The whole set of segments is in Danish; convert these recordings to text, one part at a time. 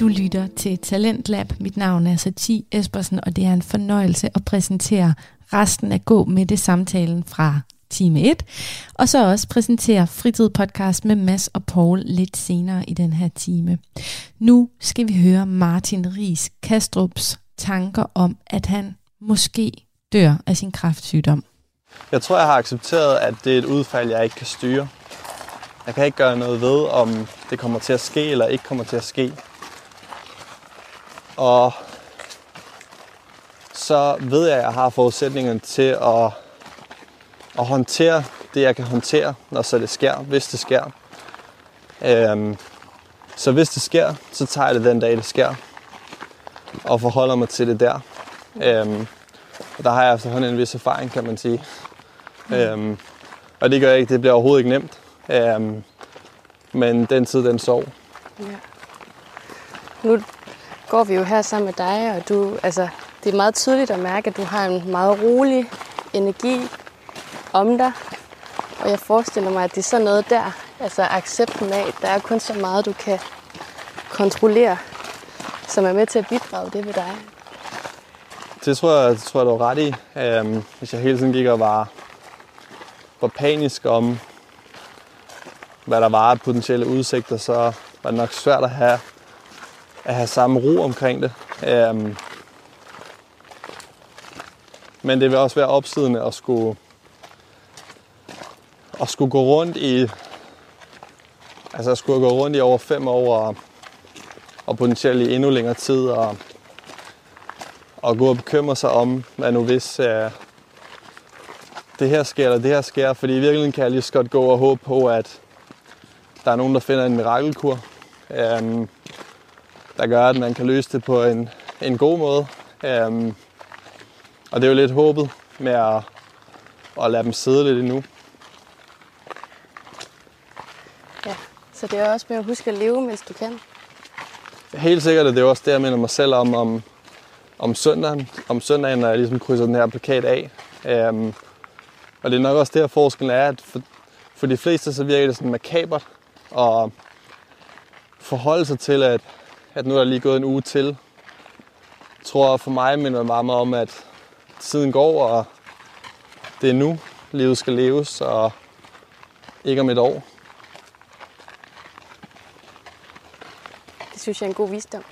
Du lytter til Talentlab. Mit navn er Satie Espersen, og det er en fornøjelse at præsentere resten af Gå med det samtalen fra time 1, og så også præsentere Fritid Podcast med Mads og Paul lidt senere i den her time. Nu skal vi høre Martin Ries Kastrups tanker om, at han måske dør af sin kræftsygdom. Jeg tror, jeg har accepteret, at det er et udfald, jeg ikke kan styre. Jeg kan ikke gøre noget ved, om det kommer til at ske eller ikke kommer til at ske. Og så ved jeg, at jeg har forudsætningerne til at, at håndtere det, jeg kan håndtere, når så det sker, hvis det sker. Øhm, så hvis det sker, så tager jeg det den dag, det sker. Og forholder mig til det der. Øhm, og der har jeg efterhånden en vis erfaring, kan man sige. Mm. Øhm, og det gør ikke, det bliver overhovedet ikke nemt. Øhm, men den tid, den sov. Ja. Nu går vi jo her sammen med dig, og du, altså, det er meget tydeligt at mærke, at du har en meget rolig energi om dig. Og jeg forestiller mig, at det er sådan noget der, altså accepten af, at der er kun så meget, du kan kontrollere, som er med til at bidrage det ved dig. Det tror jeg, det tror jeg du er ret i. Øhm, hvis jeg hele tiden gik og var, var panisk om, hvad der var af potentielle udsigter, så var det nok svært at have, at have samme ro omkring det. Øhm, men det vil også være opslidende at skulle, at skulle gå rundt i altså at skulle gå rundt i over fem år og, og potentielt i endnu længere tid og, og gå og bekymre sig om, hvad nu hvis uh, det her sker eller det her sker, fordi i virkeligheden kan jeg lige så godt gå og håbe på, at der er nogen, der finder en mirakelkur, um, der gør, at man kan løse det på en, en god måde. Um, og det er jo lidt håbet med at, at lade dem sidde lidt endnu. Ja, så det er også med at huske at leve, mens du kan. Helt sikkert, og det er også det, jeg minder mig selv om, om, om søndagen. Om søndagen, når jeg ligesom krydser den her plakat af. Um, og det er nok også der, forskellen er, at for, for de fleste så virker det sådan makabert at forholde sig til, at, at nu er der lige gået en uge til. Jeg tror for mig minder det meget om, at tiden går, og det er nu, livet skal leves, og ikke om et år. Det synes jeg er en god visdom.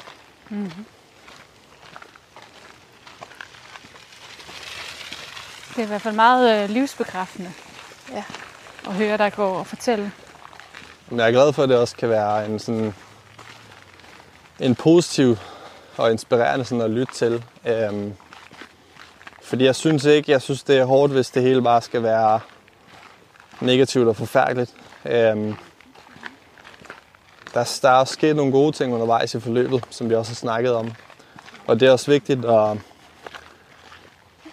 Mm-hmm. Det er i hvert fald meget øh, livsbekræftende ja. at høre dig gå og fortælle. Men jeg er glad for, at det også kan være en, sådan, en positiv og inspirerende sådan at lytte til. Øhm, fordi jeg synes ikke, jeg synes det er hårdt, hvis det hele bare skal være negativt og forfærdeligt. Øhm, der, der er sket nogle gode ting undervejs i forløbet, som vi også har snakket om. Og det er også vigtigt at,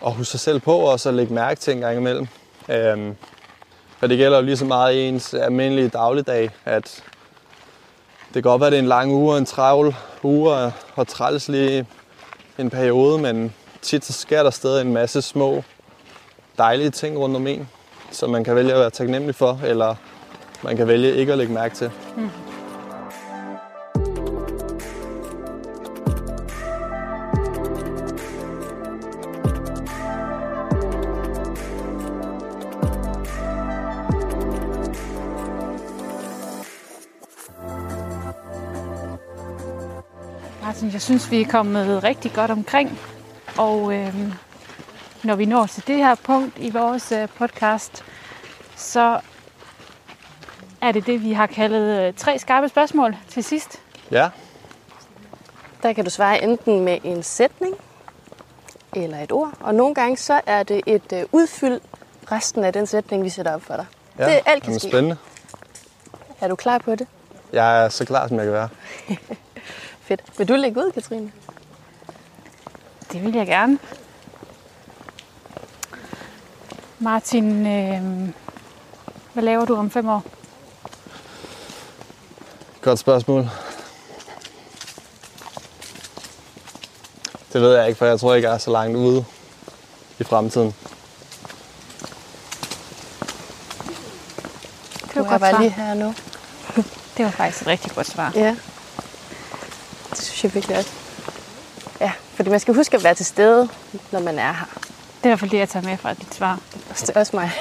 at huske sig selv på og så lægge mærke til en gang imellem. Øhm, for det gælder jo lige så meget i ens almindelige dagligdag, at det kan godt være, at det er en lang uge og en travl uge og, og træls lige en periode, men tit så sker der stadig en masse små dejlige ting rundt om en, som man kan vælge at være taknemmelig for, eller man kan vælge ikke at lægge mærke til. Mm. Synes, vi er kommet rigtig godt omkring. Og øh, når vi når til det her punkt i vores øh, podcast, så er det det, vi har kaldet øh, tre skarpe spørgsmål til sidst. Ja. Der kan du svare enten med en sætning eller et ord. Og nogle gange så er det et øh, udfyld resten af den sætning, vi sætter op for dig. Ja, det er alt kan ske. spændende. Er du klar på det? Jeg er så klar, som jeg kan være. Fedt. Vil du lægge ud, Katrine? Det vil jeg gerne. Martin, øh, hvad laver du om fem år? Godt spørgsmål. Det ved jeg ikke, for jeg tror ikke, jeg er så langt ude i fremtiden. Det var godt svar. lige her nu. Det var faktisk et rigtig godt svar. Ja synes jeg virkelig også. Ja, fordi man skal huske at være til stede, når man er her. Det er i hvert fald det, jeg tager med fra dit svar. Det er også mig.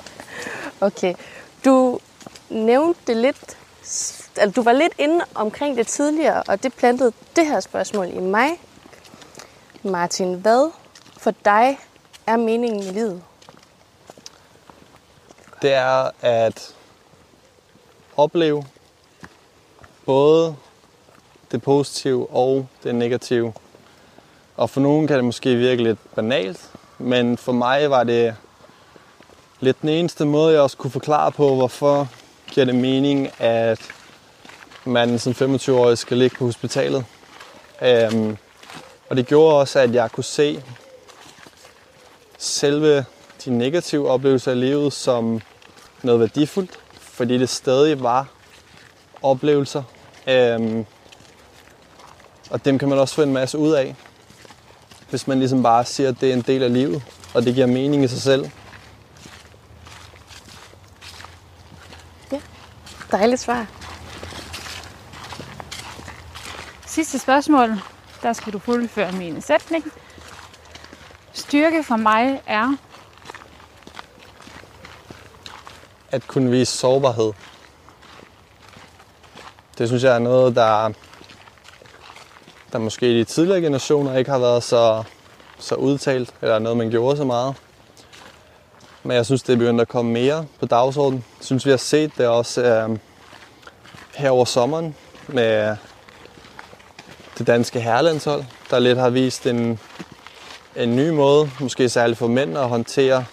okay. Du nævnte det lidt, altså du var lidt inde omkring det tidligere, og det plantede det her spørgsmål i mig. Martin, hvad for dig er meningen med livet? Det er at opleve både det positive og det negative. Og for nogen kan det måske virke lidt banalt, men for mig var det lidt den eneste måde, jeg også kunne forklare på, hvorfor giver det mening, at man som 25-årig skal ligge på hospitalet. Øhm, og det gjorde også, at jeg kunne se selve de negative oplevelser i livet som noget værdifuldt, fordi det stadig var oplevelser. Øhm, og dem kan man også få en masse ud af, hvis man ligesom bare siger, at det er en del af livet, og det giver mening i sig selv. Ja, dejligt svar. Sidste spørgsmål. Der skal du fuldføre min sætning. Styrke for mig er at kunne vise sårbarhed. Det synes jeg er noget, der, der måske i de tidligere generationer ikke har været så, så udtalt, eller noget, man gjorde så meget. Men jeg synes, det er begyndt at komme mere på dagsordenen. Jeg synes, vi har set det også øh, her over sommeren med det danske herrelandshold, der lidt har vist en, en ny måde, måske særligt for mænd, at håndtere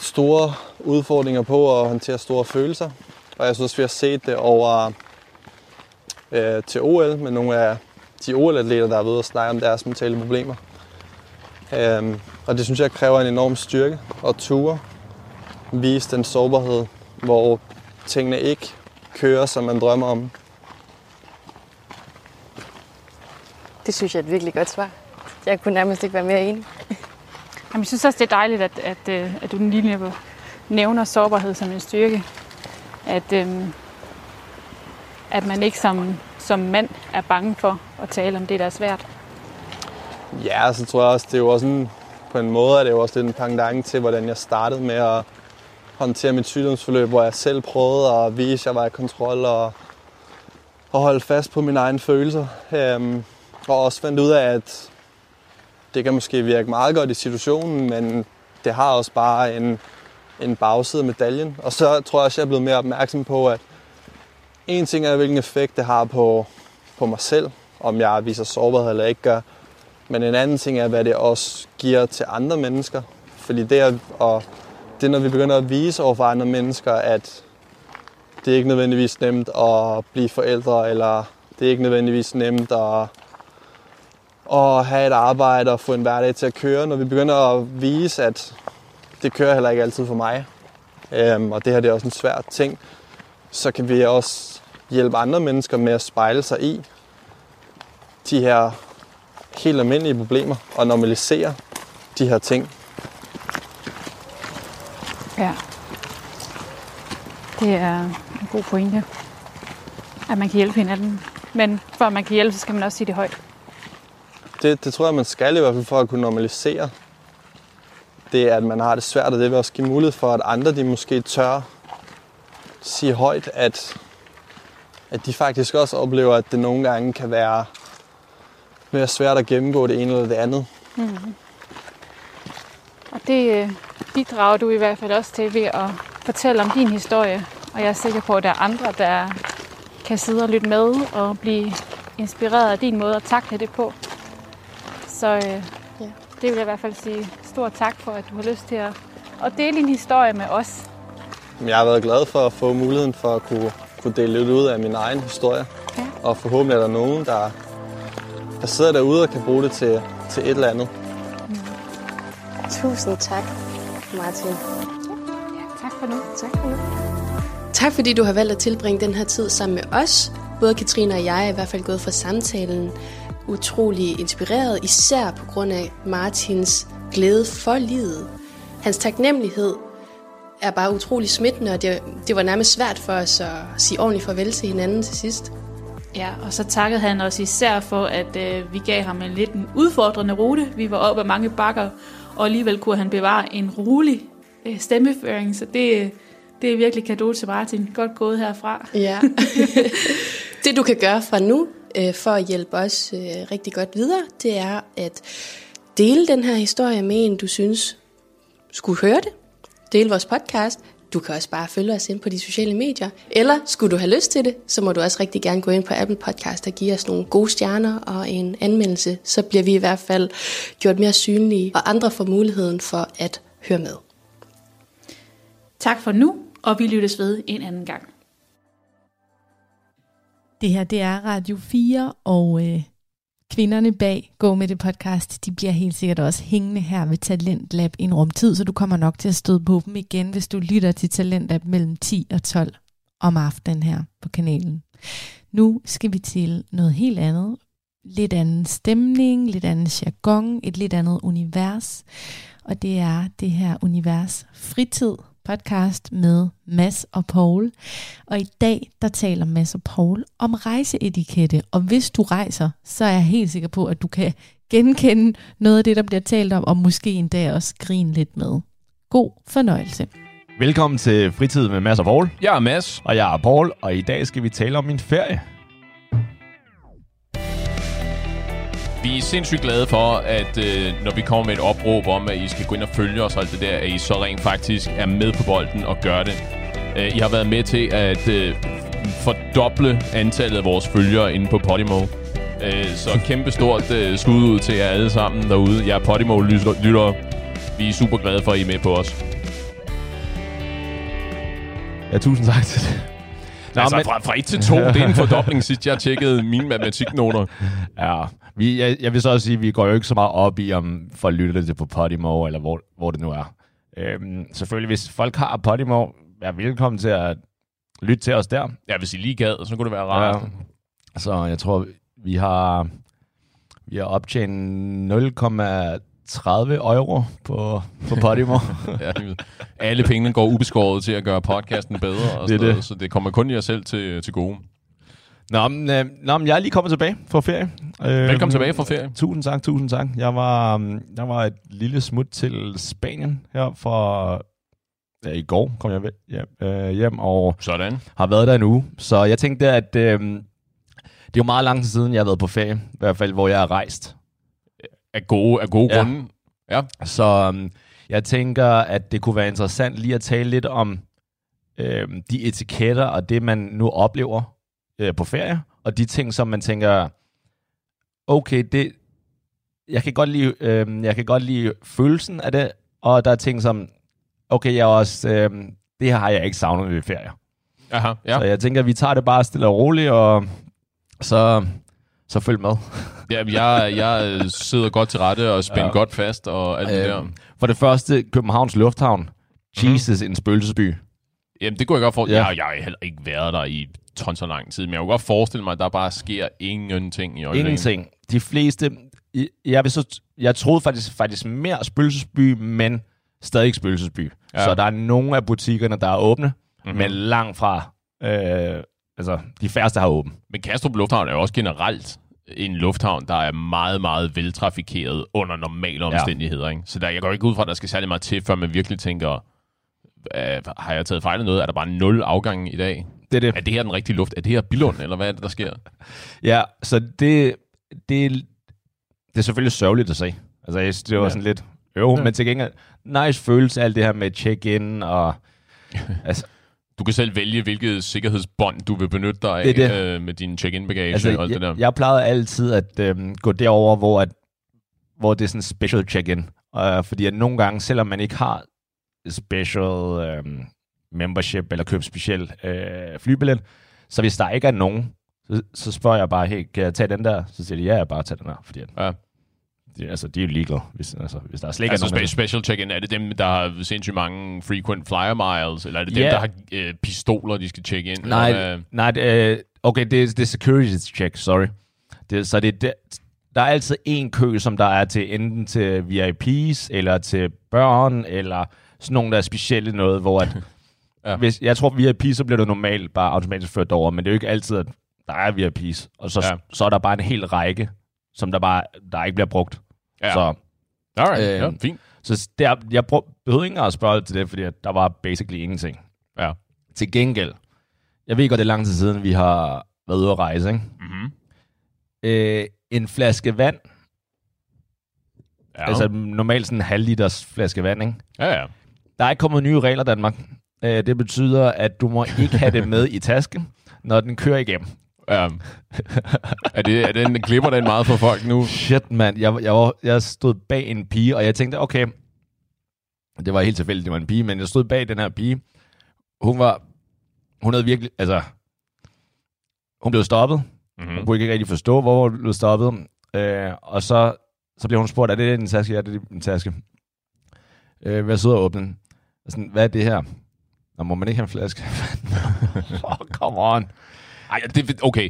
store udfordringer på og håndtere store følelser. Og jeg synes, vi har set det over øh, til OL med nogle af de OL-atleter, der er ved at snakke om deres mentale problemer. Øhm, og det synes jeg kræver en enorm styrke og ture. Vise den sårbarhed, hvor tingene ikke kører, som man drømmer om. Det synes jeg er et virkelig godt svar. Jeg kunne nærmest ikke være mere enig. Jamen, jeg synes også, det er dejligt, at, at, øh, at du lige nævner sårbarhed som en styrke. At, øhm, at man ikke som, som mand er bange for at tale om det, der er svært. Ja, så tror jeg også, det er jo også en, på en måde, er det jo også lidt en pangdang til, hvordan jeg startede med at håndtere mit sygdomsforløb, hvor jeg selv prøvede at vise, at jeg var i kontrol og, og holde fast på mine egne følelser. Øhm, og også fandt ud af, at det kan måske virke meget godt i situationen, men det har også bare en, en bagside af medaljen. Og så tror jeg også, jeg er blevet mere opmærksom på, at en ting er, hvilken effekt det har på, på mig selv, om jeg viser sårbarhed eller ikke gør. Men en anden ting er, hvad det også giver til andre mennesker. Fordi det er, og det er, når vi begynder at vise over for andre mennesker, at det er ikke nødvendigvis nemt at blive forældre, eller det er ikke nødvendigvis nemt at at have et arbejde og få en hverdag til at køre, når vi begynder at vise, at det kører heller ikke altid for mig, øhm, og det her det er også en svær ting, så kan vi også hjælpe andre mennesker med at spejle sig i de her helt almindelige problemer og normalisere de her ting. Ja. Det er en god pointe, at man kan hjælpe hinanden. Men for at man kan hjælpe, så skal man også sige det højt. Det, det tror jeg, man skal i hvert fald for at kunne normalisere det, at man har det svært, og det vil også give mulighed for, at andre de måske tør sige højt, at, at de faktisk også oplever, at det nogle gange kan være, være svært at gennemgå det ene eller det andet. Mm. Og det øh, bidrager du i hvert fald også til ved at fortælle om din historie. Og jeg er sikker på, at der er andre, der kan sidde og lytte med og blive inspireret af din måde at takle det på. Så øh, ja. det vil jeg i hvert fald sige stor tak for, at du har lyst til at, at dele din historie med os. Jeg har været glad for at få muligheden for at kunne, kunne dele lidt ud af min egen historie. Ja. Og forhåbentlig er der nogen, der, der sidder derude og kan bruge det til, til et eller andet. Mm. Tusind tak, Martin. Ja, tak for nu. Tak for nu. Tak fordi du har valgt at tilbringe den her tid sammen med os. Både Katrine og jeg er i hvert fald gået fra samtalen utrolig inspireret, især på grund af Martins glæde for livet. Hans taknemmelighed er bare utrolig smittende, og det, det var nærmest svært for os at sige ordentligt farvel til hinanden til sidst. Ja, og så takkede han os især for, at øh, vi gav ham en lidt en udfordrende rute. Vi var oppe af mange bakker, og alligevel kunne han bevare en rolig øh, stemmeføring, så det, det er virkelig kado til Martin. Godt gået herfra. Ja. det du kan gøre fra nu, øh, for at hjælpe os øh, rigtig godt videre, det er at dele den her historie med en, du synes skulle høre det. Dele vores podcast. Du kan også bare følge os ind på de sociale medier. Eller skulle du have lyst til det, så må du også rigtig gerne gå ind på Apple Podcast og give os nogle gode stjerner og en anmeldelse. Så bliver vi i hvert fald gjort mere synlige, og andre får muligheden for at høre med. Tak for nu, og vi lyttes ved en anden gang. Det her, det er Radio 4, og øh, kvinderne bag Gå med det podcast, de bliver helt sikkert også hængende her ved Talentlab i en rumtid, så du kommer nok til at støde på dem igen, hvis du lytter til Talentlab mellem 10 og 12 om aftenen her på kanalen. Nu skal vi til noget helt andet. Lidt anden stemning, lidt anden jargon, et lidt andet univers. Og det er det her univers fritid podcast med Mads og Paul. Og i dag, der taler Mads og Paul om rejseetikette. Og hvis du rejser, så er jeg helt sikker på, at du kan genkende noget af det, der bliver talt om, og måske endda også grine lidt med. God fornøjelse. Velkommen til Fritid med Mads og Paul. Jeg er Mads. Og jeg er Paul, og i dag skal vi tale om min ferie. Vi er sindssygt glade for, at øh, når vi kommer med et opråb om, at I skal gå ind og følge os og alt det der, at I så rent faktisk er med på bolden og gør det. Øh, I har været med til at øh, fordoble antallet af vores følgere inde på Podimo. Øh, så kæmpe stort øh, skud ud til jer alle sammen derude. Jeg er Podimo-lyttere. Vi er super glade for, at I er med på os. Ja, tusind tak til det. Nå, altså, men... fra, fra 1 til 2, det er en fordobling, sidst jeg tjekkede mine matematiknoter. Ja, vi, jeg, jeg vil så også sige, at vi går jo ikke så meget op i, om folk lytter det på Podimo, eller hvor, hvor det nu er. Øhm, selvfølgelig, hvis folk har Podimo, er velkommen til at lytte til os der. Ja, hvis I lige gad, så kunne det være rart. Ja. Så jeg tror, vi har, vi har optjent 0,30 euro på, på Podimo. ja, alle pengene går ubeskåret til at gøre podcasten bedre, og det det. så det kommer kun jer selv til, til gode. Nå, men, øh, nå, men jeg er lige kommet tilbage fra ferie. Velkommen øh, tilbage fra ferie. Tusind tak, tusind tak. Jeg var, um, jeg var et lille smut til Spanien her for... Ja, i går kom jeg hjem, øh, hjem og Sådan. har været der en uge. Så jeg tænkte, at øh, det er jo meget lang tid siden, jeg har været på ferie. I hvert fald, hvor jeg har rejst. Af gode, af gode ja. grunde. Ja. Så øh, jeg tænker, at det kunne være interessant lige at tale lidt om øh, de etiketter og det, man nu oplever øh, på ferie, og de ting, som man tænker, okay, det, jeg kan godt lide, øh, jeg kan godt lide følelsen af det, og der er ting som, okay, jeg også, øh, det her har jeg ikke savnet ved ferie. Aha, ja. Så jeg tænker, vi tager det bare stille og roligt, og så, så følg med. ja, jeg, jeg sidder godt til rette og spænder ja. godt fast og alt øh, det der. For det første, Københavns Lufthavn. Mhm. Jesus, mm. en spøgelsesby. Jamen, det kunne jeg godt forestille. Ja. Jeg, jeg har heller ikke været der i ton så lang tid, men jeg kunne godt forestille mig, at der bare sker ingenting i øjeblikket. Ingenting. De fleste... Jeg, vil så, jeg troede faktisk, faktisk mere spøgelsesby, men stadig spøgelsesby. Ja. Så der er nogle af butikkerne, der er åbne, mm-hmm. men langt fra... Øh, altså, de færreste har åbent. Men Kastrup Lufthavn er jo også generelt en lufthavn, der er meget, meget veltrafikeret under normale omstændigheder. Ja. Ikke? Så der, jeg går ikke ud fra, at der skal særlig meget til, før man virkelig tænker, har jeg taget fejl af noget? Er der bare nul afgange i dag? Det er det. Er det her den rigtige luft? Er det her Billund, eller hvad er det, der sker? Ja, så det, det, det er selvfølgelig sørgeligt at se. Altså, det var ja. sådan lidt øv, ja. men til gengæld, nice følelse, alt det her med check-in og... altså, du kan selv vælge, hvilket sikkerhedsbånd du vil benytte dig af det det. Øh, med din check-in-bagage altså, og alt jeg, det der. Jeg plejede altid at øh, gå derover, hvor, at, hvor det er sådan special check-in. Uh, fordi at nogle gange, selvom man ikke har special øh, membership eller købe speciel øh, flybillet. Så hvis der ikke er nogen, så, så spørger jeg bare, hey, kan jeg tage den der? Så siger de, ja, jeg bare tage den der, fordi ja. de, altså, de er jo legal, hvis, altså, hvis der er slet ikke altså, nogen. special check-in, er det dem, der har sindssygt mange frequent flyer miles, eller er det dem, yeah. der har øh, pistoler, de skal tjekke ind? Nej, eller, nej det, øh, okay, det, det er security check, sorry. Det, så det, det, der er altid en kø, som der er til enten til VIP's, eller til børn, eller sådan nogle, der er specielle noget, hvor at Ja. Hvis, jeg tror, VIP, så bliver det normalt bare automatisk ført over, men det er jo ikke altid, at der er VIP's, og så, Ja. så er der bare en hel række, som der bare der ikke bliver brugt. Ja. Så, Alright, Øh, ja, fint. så der, jeg brug, behøvede ikke at spørge til det, fordi der var basically ingenting. Ja. Til gengæld, jeg ved godt, det er lang tid siden, vi har været ude at rejse, ikke? Mm-hmm. Øh, en flaske vand, ja. altså normalt sådan en halv liters flaske vand, ikke? ja, ja. Der er ikke kommet nye regler i Danmark. Øh, det betyder, at du må ikke have det med i tasken, når den kører igennem. ja. er, det, er den, klipper den meget for folk nu? Shit, mand. Jeg, jeg, var, jeg stod bag en pige, og jeg tænkte, okay, det var helt tilfældigt, det var en pige, men jeg stod bag den her pige. Hun var, hun havde virkelig, altså, hun blev stoppet. Mm-hmm. Hun kunne ikke rigtig forstå, hvor hun blev stoppet. Øh, og så, så blev hun spurgt, er det en taske? Ja, det er en taske. Øh, hvad sidder og åbne den? Sådan, hvad er det her? Nå, må man ikke have en flaske? oh, come on. Ej, det, okay.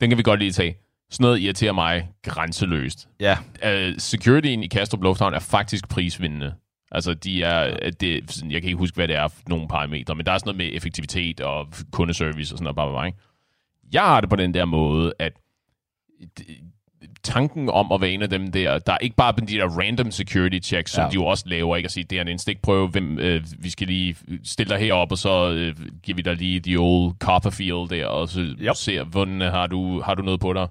Den kan vi godt lige tage. Sådan noget irriterer mig grænseløst. Ja, Uh, securityen i Kastrup Lufthavn er faktisk prisvindende. Altså, de er, det, jeg kan ikke huske, hvad det er for nogle parametre, men der er sådan noget med effektivitet og kundeservice og sådan noget. Bare, bare, ikke? Jeg har det på den der måde, at tanken om at være en af dem der, der er ikke bare de der random security checks, som Ja. de jo også laver, ikke at sige, det er en stikprøve, hvem, øh, vi skal lige stille dig herop, og så øh, giver vi dig lige the old Copperfield der, og så Yep. ser, hvordan har du, har du noget på dig?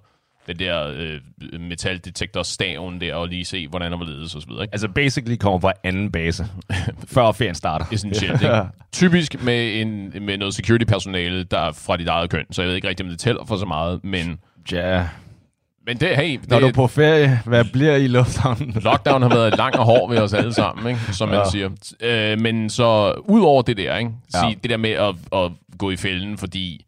Den der øh, metaldetektor staven der, og lige se, hvordan der var ledes og så videre. Ikke? altså basically kommer fra anden base, før ferien starter. Essentielt, ikke? Typisk med, en, med noget security-personale, der er fra dit eget køn, så jeg ved ikke rigtig, om det tæller for så meget, men, Ja, men det, hey, det, når du er på ferie, hvad bliver I lufthavnen? Lockdown har været lang og hård ved os alle sammen, ikke? som man ja. Siger. Øh, men så ud over det der, ikke? Sige, Ja. det der med at, at gå i fælden, fordi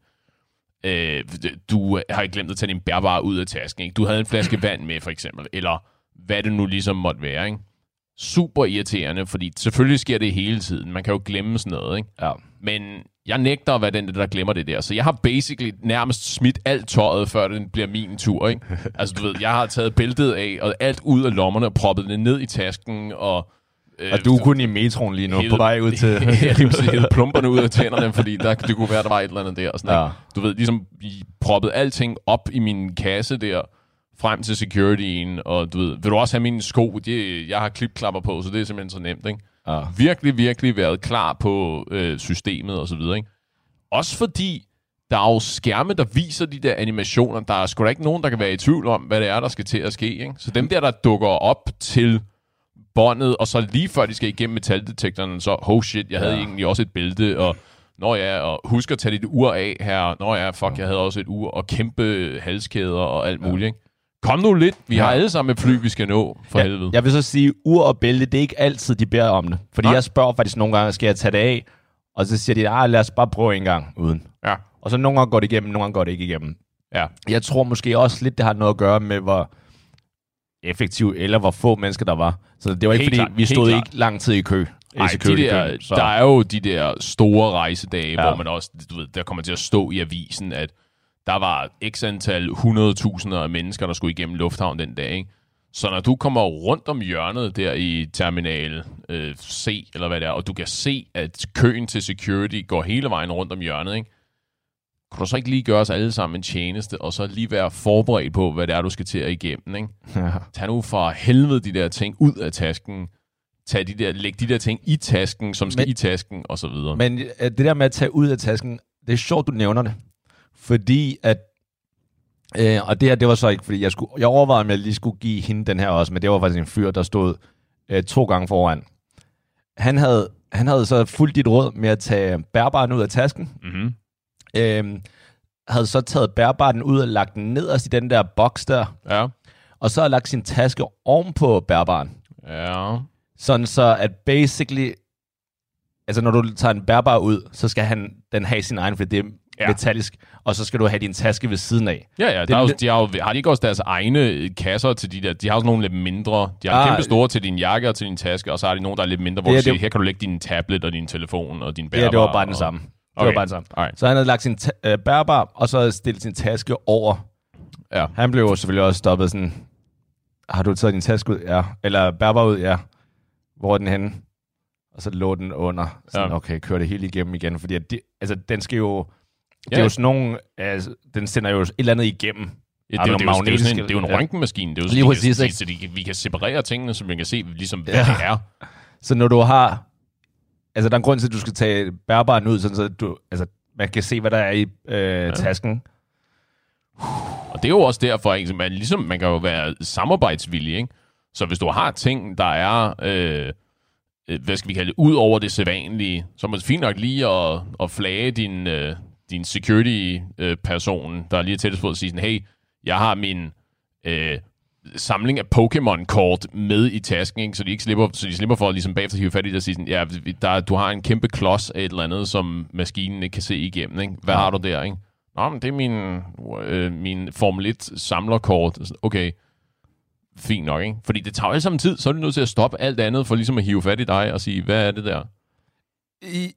øh, du har ikke glemt at tage din bærbare ud af tasken. Ikke? Du havde en flaske vand med, for eksempel, eller hvad det nu ligesom måtte være. Ikke? Super irriterende, fordi selvfølgelig sker det hele tiden. Man kan jo glemme sådan noget. Ikke? Ja. Men jeg nægter at være den, der glemmer det der. Så jeg har basically nærmest smidt alt tøjet, før det bliver min tur. Ikke? Altså, du ved, jeg har taget bæltet af, og alt ud af lommerne, og proppet det ned i tasken, og... Øh, Og du er kun i metroen lige nu, Hele- på vej ud til... hævet plumperne ud af tænderne, fordi der, det kunne være, der var et eller andet der. Og sådan, Ja. Du ved, ligesom proppet alting op i min kasse der, frem til securityen, og du ved, vil du også have mine sko? De, jeg har klipklapper på, så det er simpelthen så nemt, ikke? Ja. Virkelig, virkelig været klar på øh, systemet og så videre, ikke? Også fordi, der er jo skærme, der viser de der animationer. Der er sgu da ikke nogen, der kan være i tvivl om, hvad det er, der skal til at ske, ikke? Så dem der, der dukker op til båndet, og så lige før de skal igennem metaldetektoren, så, oh shit, jeg havde Ja. egentlig også et bælte, og Nå ja, og husk at tage dit ur af her. Nå ja, fuck, jeg havde også et ur, og kæmpe halskæder og alt muligt, ikke? Kom nu lidt, vi har alle sammen et fly, vi skal nå, for Ja, helvede. Jeg vil så sige, ur og bælte, det er ikke altid, de beder om det. Fordi Nej. jeg spørger faktisk nogle gange, skal jeg tage det af? Og så siger de, ah, lad os bare prøve en gang uden. Ja. Og så nogle gange går det igennem, nogle gange går det ikke igennem. Ja. Jeg tror måske også lidt, det har noget at gøre med, hvor effektiv eller hvor få mennesker der var. Så det var ikke, Helt fordi klart, vi stod ikke lang tid i kø. i Ej, de der, så- der er jo de der store rejsedage. Ja. hvor man også, du ved, der kommer til at stå i avisen, at der var x antal 100.000 af mennesker, der skulle igennem lufthavn den dag, ikke? Så når du kommer rundt om hjørnet der i terminal øh, C, eller hvad det er, og du kan se, at køen til security går hele vejen rundt om hjørnet, ikke? Kunne du så ikke lige gøre os alle sammen en tjeneste, og så lige være forberedt på, hvad det er, du skal til at igennem, ikke? Ja. Tag nu for helvede de der ting ud af tasken. Tag de der, læg de der ting i tasken, som skal Men- i tasken, og så videre. Men øh, det der med at tage ud af tasken, det er sjovt, du nævner det. Fordi at, øh, og det her, det var så ikke, fordi jeg, skulle, jeg overvejede, om jeg lige skulle give hende den her også, men det var faktisk en fyr, der stod øh, to gange foran. Han havde, han havde så fulgt dit råd med at tage bærbaren ud af tasken. Mm-hmm. Øh, havde så taget bærbaren ud og lagt den nederst i den der boks der, Ja. og så lagt sin taske oven på bærbaren. Ja. Sådan så, at basically, altså når du tager en bærbar ud, så skal han, den have sin egen, for det Ja. ja. metallisk, og så skal du have din taske ved siden af. Ja, ja, Det der er jo, de har, jo, har de ikke også deres egne kasser til de der? De har også nogle lidt mindre. De har ah, kæmpe store til din jakke og til din taske, og så har de nogle, der er lidt mindre, hvor Det du er siger, det- her kan du lægge din tablet og din telefon og din Ja, bærbar. det var bare den samme. Det Okay. var bare den samme. Alright. Så han havde lagt sin øh, bærbar, og så stillet sin taske over. Ja. Han blev jo selvfølgelig også stoppet sådan, har du taget din taske ud? Ja. Eller bærbar ud? Ja. Hvor er den henne? Og så lå den under. Sådan, Ja. ja. okay, kør det hele igennem igen. Fordi at det, altså, den skal jo Det er jo sådan nogle, altså, den sender jo et eller andet igennem. Ja, det, er jo, det, er jo, det, er jo sådan en, det er jo en røntgenmaskine. Det er jo Lige så, præcis, kan, så de, vi kan separere tingene, så vi kan se, ligesom, hvad Ja. det er. Så når du har... Altså, der er en grund til, at du skal tage bærbaren ud, sådan så du, altså, man kan se, hvad der er i øh, ja. tasken. Og det er jo også derfor, ikke? Man, ligesom, man kan jo være samarbejdsvillig, ikke? Så hvis du har ting, der er, øh, øh, hvad skal vi kalde det, ud over det sædvanlige, så er det fint nok lige at, at flage din, øh, din security-person, der er lige tættest på at sige sådan, hey, jeg har min øh, samling af Pokémon-kort med i tasken, ikke? Så, de ikke slipper, så de slipper for at ligesom bagefter hive fat i det og sige sådan, ja, der, du har en kæmpe klods af et eller andet, som maskinen ikke kan se igennem, ikke? Hvad Ja. har du der, ikke? Nå, men det er min, øh, min Formel 1 samlerkort. Okay, fint nok, ikke? Fordi det tager jo alle sammen tid, så er du nødt til at stoppe alt andet, for ligesom at hive fat i dig og sige, hvad er det der? I,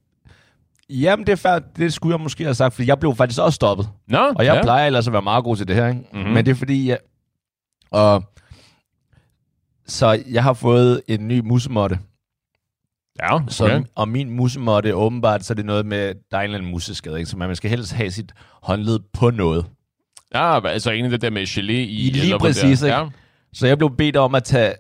jamen, det er færd, det skulle jeg måske have sagt, fordi jeg blev faktisk også stoppet. Nå, Og jeg ja. plejer ellers at være meget god til det her, ikke? Mhm. Mm-hmm. Men det er fordi, jeg... Og, så jeg har fået en ny musemotte. Ja, Så, okay. Og min musemotte, åbenbart, så er det noget med, der er en eller anden museskade, ikke? Så man skal helst have sit håndled på noget. Ja, altså egentlig det der med gelé i. I lige præcis, der. ikke? Ja. Så jeg blev bedt om at tage,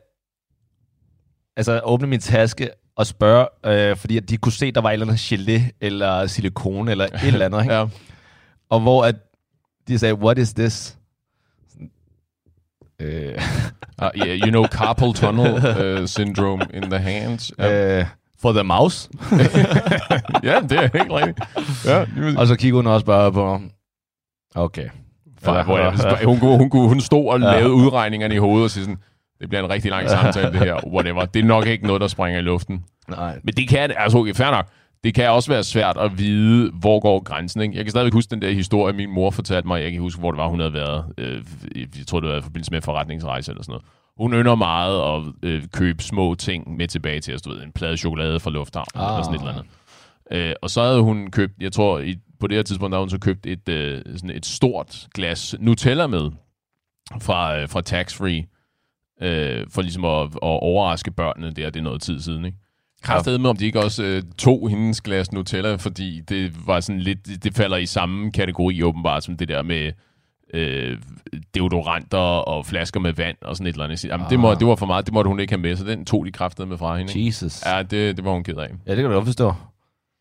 altså åbne min taske og spørge, øh, fordi at de kunne se, der var et eller andet gelé, eller silikone, eller et eller andet, ikke? ja. Og hvor at de sagde, what is this? Øh, Uh, yeah, you know carpal tunnel uh, syndrome in the hands. Ja, øh, for the mouse. ja det er helt rigtigt. Ja, lige og så kiggede hun også bare på, okay. Fuck, jeg, hun, hun, kunne, hun stod og Ja. lavede udregningerne i hovedet og sige sådan, det bliver en rigtig lang samtale, det her. Whatever. Det er nok ikke noget, der springer i luften. Nej. Men det kan, altså okay, fair nok. Det kan også være svært at vide, hvor går grænsen. Ikke? Jeg kan stadigvæk huske den der historie, min mor fortalte mig. Jeg kan huske, hvor det var, hun havde været. Øh, jeg tror, det var i forbindelse med forretningsrejse eller sådan noget. Hun ynder meget at øh, købe små ting med tilbage til os. Du ved, en plade chokolade fra Lufthavn ah. eller sådan et eller andet. Øh, og så havde hun købt, jeg tror, i, på det her tidspunkt, der havde hun så købt et, øh, sådan et stort glas Nutella med fra, øh, fra Tax Free. Øh, for ligesom at, at overraske børnene der, det er noget tid siden, ikke? Kraftedet med, om de ikke også øh, tog hendes glas Nutella, fordi det var sådan lidt, det, falder i samme kategori åbenbart, som det der med øh, deodoranter og flasker med vand og sådan et eller andet. Jamen, det, må, Ah. det var for meget, det måtte hun ikke have med, så den tog de kraftedet med fra hende. ikke? Jesus. Ja, det, det var hun ked af. Ja, det kan du godt forstå.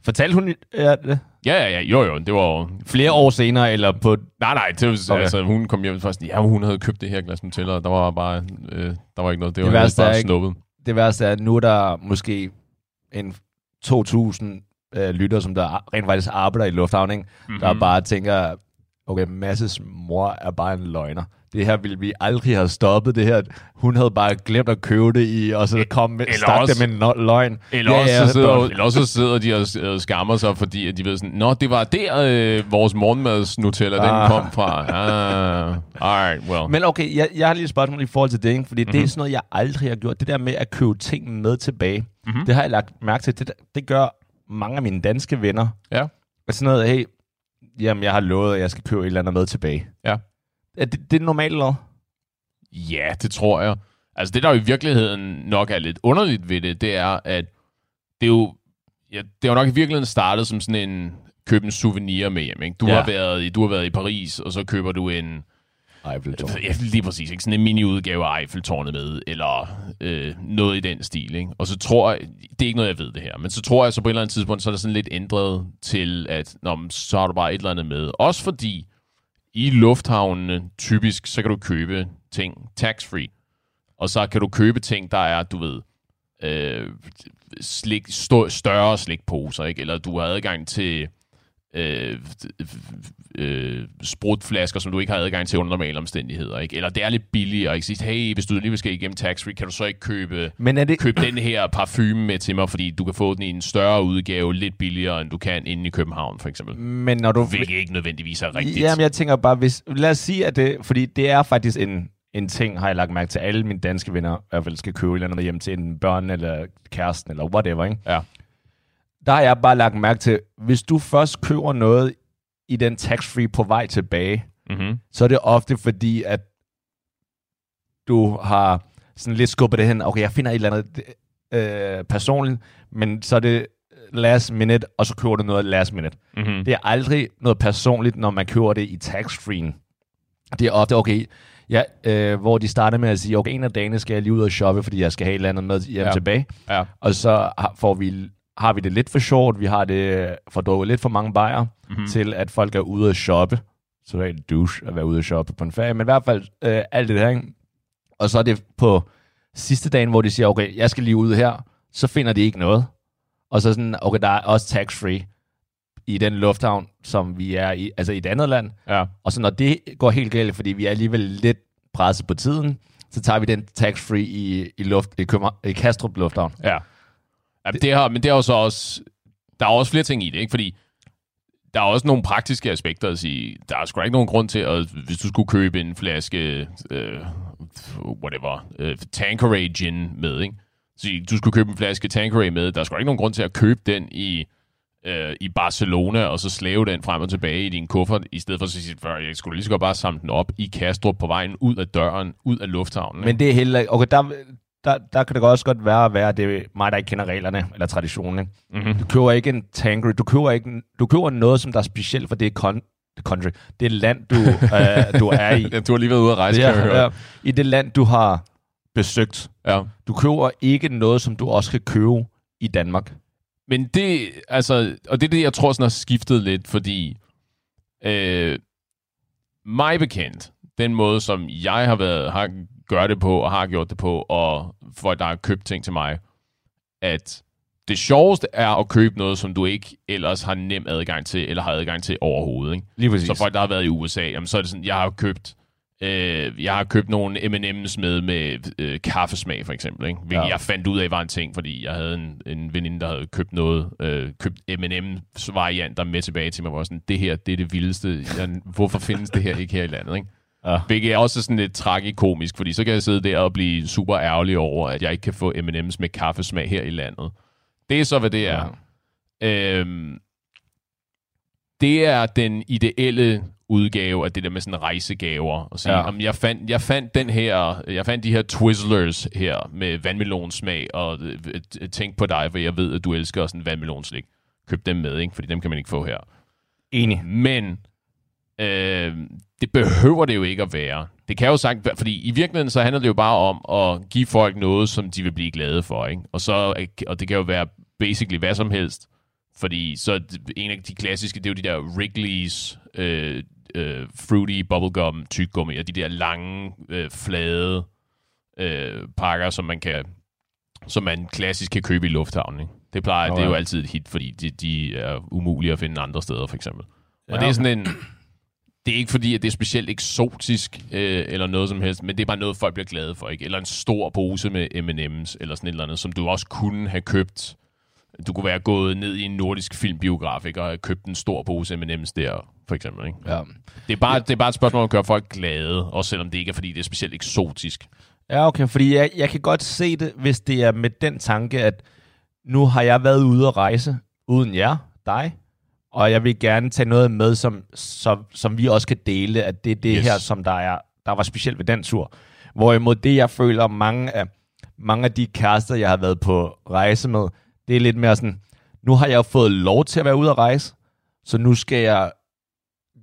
Fortalte hun ja, det? Ja, ja, ja, jo, jo, det var jo... flere år senere, eller på... Nej, nej, det var, Okay. altså, hun kom hjem først, ja, hun havde købt det her glas Nutella, og der var bare, øh, der var ikke noget, det Det var det bare ikke- snuppet. Det værste er, at nu er der måske en 2.000 øh, lytter, som der rent faktisk arbejder i lufthavnen, mm-hmm. der bare tænker, okay, Masses mor er bare en løgner. Det her ville vi aldrig have stoppet, det her. Hun havde bare glemt at købe det i, og så kom med, også- det med en løgn. Eller, ja, også, så sidder, eller også så sidder de og øh, skammer sig, fordi at de ved sådan, Nå, det var der, øh, vores morgenmads Nutella, den Ah. kom fra. Ah, alright, well. Men okay, jeg, jeg har lige et spørgsmål i forhold til det, ikke? fordi mm-hmm. det Mhm. er sådan noget, jeg aldrig har gjort. Det der med at købe ting med tilbage, Mhm. mm-hmm. det har jeg lagt mærke til. Det, det gør mange af mine danske venner. Ja. Sådan noget, hey, jamen jeg har lovet, at jeg skal købe et eller andet med tilbage. Ja. Er det, det er normalt eller hvad? Ja, det tror jeg. Altså det, der jo i virkeligheden nok er lidt underligt ved det, det er, at det er jo, ja, det er jo nok i virkeligheden startet som sådan en køb en souvenir med hjem. Ikke? Du, Ja. har været i, du har været i Paris, og så køber du en, Eiffeltårn. Ja, lige præcis. Ikke? Sådan en mini-udgave af Eiffeltårnet med, eller øh, noget i den stil. Ikke? Og så tror jeg, det er ikke noget, jeg ved det her, men så tror jeg så på et eller andet tidspunkt, så er der sådan lidt ændret til, at nå, så har du bare et eller andet med. Også fordi i lufthavnene typisk, så kan du købe ting tax-free. Og så kan du købe ting, der er, du ved, øh, slik, stå, større slikposer, ikke? eller du har adgang til øh, øh, sprutflasker, som du ikke har adgang til under normale omstændigheder. Ikke? Eller det er lidt billigere. Ikke? Sige, hey, hvis du alligevel skal igennem tax-free, kan du så ikke købe, Men er det... købe den her parfume med til mig, fordi du kan få den i en større udgave, lidt billigere, end du kan inde i København, for eksempel. Men når du... Hvilket ikke nødvendigvis er rigtigt. Jamen, jeg tænker bare, hvis... Lad os sige, at det... Fordi det er faktisk en, en ting, har jeg lagt mærke til. Alle mine danske venner i hvert fald skal købe et eller andet hjem til enten børn eller kæresten eller whatever, ikke? Ja. Der har jeg bare lagt mærke til, hvis du først køber noget i den tax-free på vej tilbage, Mm-hmm. så er det ofte fordi, at du har sådan lidt skubbet det hen. Okay, jeg finder et eller andet øh, personligt, men så er det last minute, og så køber du noget last minute. Mm-hmm. Det er aldrig noget personligt, når man køber det i tax-free. Det er ofte, okay, ja, øh, hvor de starter med at sige, okay, en af dagene skal jeg lige ud og shoppe, fordi jeg skal have et eller andet med hjem Ja. tilbage. Ja. Og så får vi, har vi det lidt for sjovt, vi har det for drukket lidt for mange bajer, mm-hmm. til at folk er ude og shoppe. Så det er en douche at være ude og shoppe på en ferie, men i hvert fald øh, alt det der, ikke? Og så er det på sidste dagen, hvor de siger, okay, jeg skal lige ud her, så finder de ikke noget. Og så sådan, okay, der er også tax-free i den lufthavn, som vi er i, altså i et andet land. Ja. Og så når det går helt galt, fordi vi er alligevel lidt presset på tiden, så tager vi den tax-free i, i, luft, i, København, i Kastrup Lufthavn. Ja. Jamen, det har, men det er jo så også... Der er også flere ting i det, ikke? Fordi der er også nogle praktiske aspekter at sige. Der er sgu ikke nogen grund til, at hvis du skulle købe en flaske, øh, whatever, øh, Tanqueray gin med, ikke? Så du skulle købe en flaske Tanqueray med. Der er sgu ikke nogen grund til at købe den i, øh, i Barcelona, og så slæve den frem og tilbage i din kuffert, i stedet for at sige, jeg skulle lige så godt bare samle den op i Kastrup på vejen ud af døren, ud af lufthavnen. ikke? Men det er heller ikke... Okay, der, der, der kan det også godt være at være, at det er mig, der ikke kender reglerne eller traditionen. Ikke? Mhm. Du køber ikke en Tangery, du køber, ikke, en- du køber noget, som der er specielt for det country, det land, du, øh, du er i. Du har lige været ude at rejse, jeg høre. ja, I det land, du har besøgt. ja. Du køber ikke noget, som du også kan købe i Danmark. Men det, altså, og det er det, jeg tror sådan har skiftet lidt, fordi øh, mig bekendt, den måde, som jeg har været, har gør det på, og har gjort det på, og folk, der har købt ting til mig, at det sjoveste er at købe noget, som du ikke ellers har nem adgang til, eller har adgang til overhovedet. Ikke? Lige præcis. Så folk, der har været i USA, jamen, så er det sådan, jeg har købt Øh, jeg har købt nogle M&M's med med øh, kaffesmag, for eksempel. Ikke? Hvilket Ja. jeg fandt ud af var en ting, fordi jeg havde en, en veninde, der havde købt noget, øh, købt M&M's varianter med tilbage til mig, hvor sådan, det her, det er det vildeste. Jeg, hvorfor findes det her ikke her i landet? Ikke? Ja. Hvilket er også sådan lidt tragikomisk, fordi så kan jeg sidde der og blive super ærgerlig over, at jeg ikke kan få M&M's med kaffesmag her i landet. Det er så, hvad det er. Ja. Øhm, det er den ideelle udgave af det der med sådan rejsegaver. Og sige, Ja. jeg, fandt, jeg fandt den her, jeg fandt de her Twizzlers her med vandmelonsmag, og øh, tænk på dig, for jeg ved, at du elsker sådan vandmelonslik. Køb dem med, ikke? fordi dem kan man ikke få her. Enig. Men øh, det behøver det jo ikke at være. Det kan jo sagt, fordi i virkeligheden så handler det jo bare om at give folk noget, som de vil blive glade for. Ikke? Og, så, og det kan jo være basically hvad som helst. Fordi så en af de klassiske, det er jo de der Wrigley's øh, øh, Fruity Bubblegum tyggegummi, og de der lange, øh, flade øh, pakker, som man kan som man klassisk kan købe i lufthavnen. Ikke? Det plejer, Nå, det er jo altid et hit, fordi de, de er umulige at finde andre steder, for eksempel. Og Ja, det er sådan en... Det er ikke fordi, at det er specielt eksotisk øh, eller noget som helst, men det er bare noget, folk bliver glade for. Ikke? Eller en stor pose med M&M's eller sådan et eller andet, som du også kunne have købt. Du kunne være gået ned i en nordisk filmbiograf ikke? og have købt en stor pose M&M's der, for eksempel. Ikke? Ja. Det, er bare, det er bare et spørgsmål om at gøre folk glade, også selvom det ikke er, fordi det er specielt eksotisk. Ja, okay, fordi jeg, jeg kan godt se det, hvis det er med den tanke, at nu har jeg været ude at rejse uden jer, dig, og jeg vil gerne tage noget med, som, som, som vi også kan dele, at det er det Yes. her, som der, er, der var specielt ved den tur. Hvorimod det, jeg føler, mange af, mange af de kærester, jeg har været på rejse med, det er lidt mere sådan, nu har jeg fået lov til at være ude at rejse, så nu skal jeg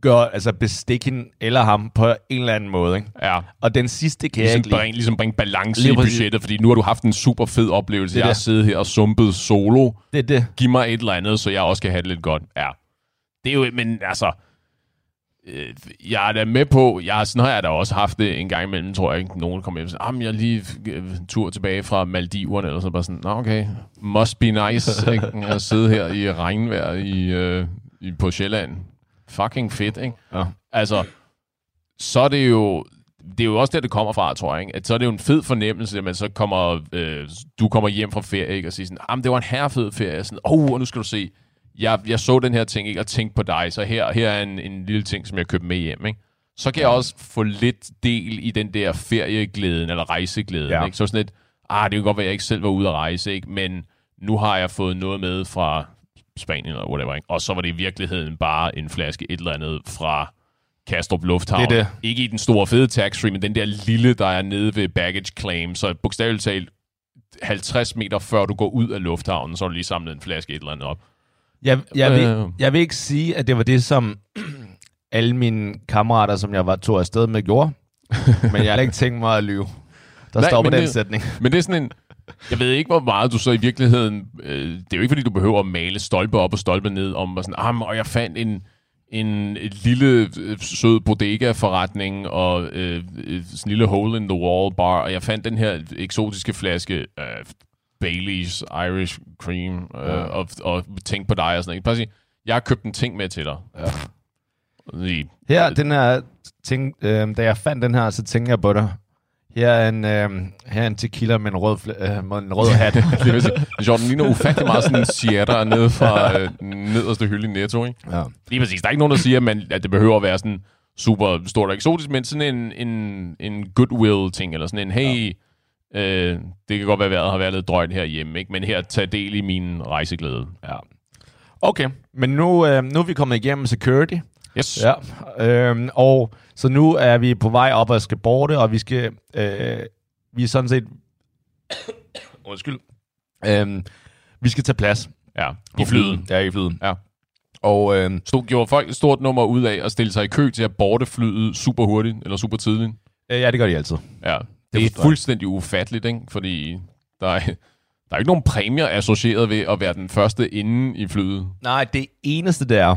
gøre, altså bestikke hende eller ham på en eller anden måde. Ikke? Ja. Og den sidste kan jeg Ligesom ikke lide. bringe, ligesom bringe balance Lige i budgettet, fordi nu har du haft en super fed oplevelse. Det Jeg har det. siddet her og sumpet solo. Det er det. Giv mig et eller andet, så jeg også kan have det lidt godt. Ja. Det er jo, men altså, øh, jeg er da med på, jeg, sådan har jeg da også haft det en gang imellem, tror jeg ikke. Nogen kommer hjem og siger, ah, jeg er lige øh, en tur tilbage fra Maldiverne, eller så bare sådan, nå okay, must be nice, ikke? at sidde her i regnvejr i, øh, i, på Sjælland. Fucking fedt, ikke? Ja. Altså, så er det jo, det er jo også der, det kommer fra, tror jeg. Ikke? At så er det jo en fed fornemmelse, at man så kommer, øh, du kommer hjem fra ferie, ikke? og siger sådan, ah, det var en herrefed ferie. Sådan, oh, og nu skal du se, jeg, jeg så den her ting, ikke? og tænkte på dig, så her, her er en, en lille ting, som jeg købte med hjem. Ikke? Så kan jeg også få lidt del i den der ferieglæden, eller rejseglæden. Ja. Ikke? Så sådan lidt, ah, det kan godt være, at jeg ikke selv var ude at rejse, ikke? men nu har jeg fået noget med fra Spanien eller whatever. Ikke? Og så var det i virkeligheden bare en flaske et eller andet fra Kastrup Lufthavn. Det det. Ikke i den store fede tax-free, men den der lille, der er nede ved baggage claim. Så bogstaveligt talt, 50 meter før du går ud af lufthavnen, så har du lige samlet en flaske et eller andet op. Jeg, jeg, vil, Øh. jeg vil ikke sige, at det var det, som alle mine kammerater, som jeg var tog afsted med, gjorde. men jeg har ikke tænkt mig at lyve. Der Nej, står på men den det- sætning. Men det er sådan en... Jeg ved ikke, hvor meget du så i virkeligheden... Øh, det er jo ikke, fordi du behøver at male stolpe op og stolpe ned om, og sådan, ah, og jeg fandt en, en lille øh, sød bodega-forretning og øh, øh, sådan en lille hole-in-the-wall bar, og jeg fandt den her eksotiske flaske øh, Baileys Irish Cream, øh, Ja. og, og tænkte på dig og sådan noget. Bare sige, jeg har købt en ting med til dig. Ja. Lige. Her, den her ting, øh, da jeg fandt den her, så tænkte jeg på dig. Her er en, øh, her er en tequila med en rød, øh, med en rød hat. Det vil sige, den ligner ufattelig meget sådan en Sierra nede fra øh, nederste hylde i Netto, ikke? ja. Lige præcis. Der er ikke nogen, der siger, at, man, at det behøver at være sådan super stort og eksotisk, men sådan en, en, en goodwill-ting, eller sådan en, hey, ja. Øh, det kan godt være, at vejret har været lidt drøjt herhjemme, ikke? men her, tag del i min rejseglæde. ja. Okay, men nu, øh, nu er vi kommet igennem security. Yes. Ja, øhm, og så nu er vi på vej op og skal borte, og vi skal, øh, vi er sådan set, undskyld, øhm, vi skal tage plads. ja. I flyet. Ja, i flyet. Ja. Og øhm, Så gjorde folk et stort nummer ud af at stille sig i kø til at borte flyet super hurtigt, eller super tidligt. øh, ja, det gør de altid. Ja, det, er fuldstændig ufatteligt, ikke? fordi der er, der er ikke nogen præmier associeret ved at være den første inde i flyet. Nej, det eneste der er,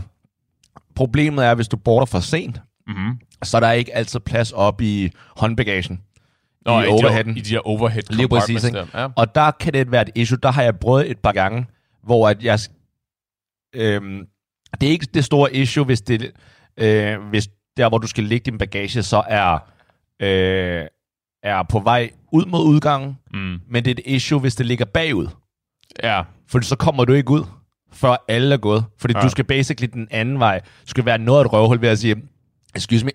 problemet er, hvis du border for sent, Mm-hmm. så er der ikke altid plads op i håndbagagen. Nå, I i, overheaden. De, I de her overhead Lige præcis, der. Ja. Og der kan det være et issue. Der har jeg prøvet et par gange, hvor at jeg... Øhm, det er ikke det store issue, hvis, det, øh, hvis der, hvor du skal lægge din bagage, så er, øh, er på vej ud mod udgangen. Mm. Men det er et issue, hvis det ligger bagud. ja. For så kommer du ikke ud, før alle er gået. Fordi Ja. du skal basically den anden vej. Du skal være noget af et røvhul ved at sige, excuse me,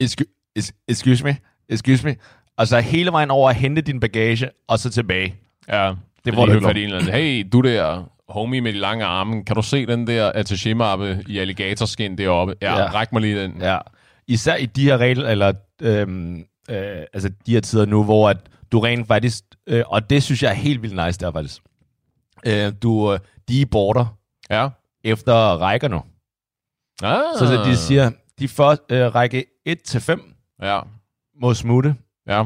excuse, excuse me, excuse me. Og så hele vejen over at hente din bagage, og så tilbage. Ja, det var det fat en eller anden. Hey, du der homie med de lange arme, kan du se den der attaché-mappe i alligatorskin deroppe? Ja, Ja. ræk mig lige den. Ja. Især i de her regler, eller øhm, øh, altså de her tider nu, hvor at du rent faktisk, øh, og det synes jeg er helt vildt nice der faktisk. Øh, du, øh, de border Ja. efter rækker nu. Ah. Så, så de siger, de første øh, række 1 til 5 Ja, må smutte, ja.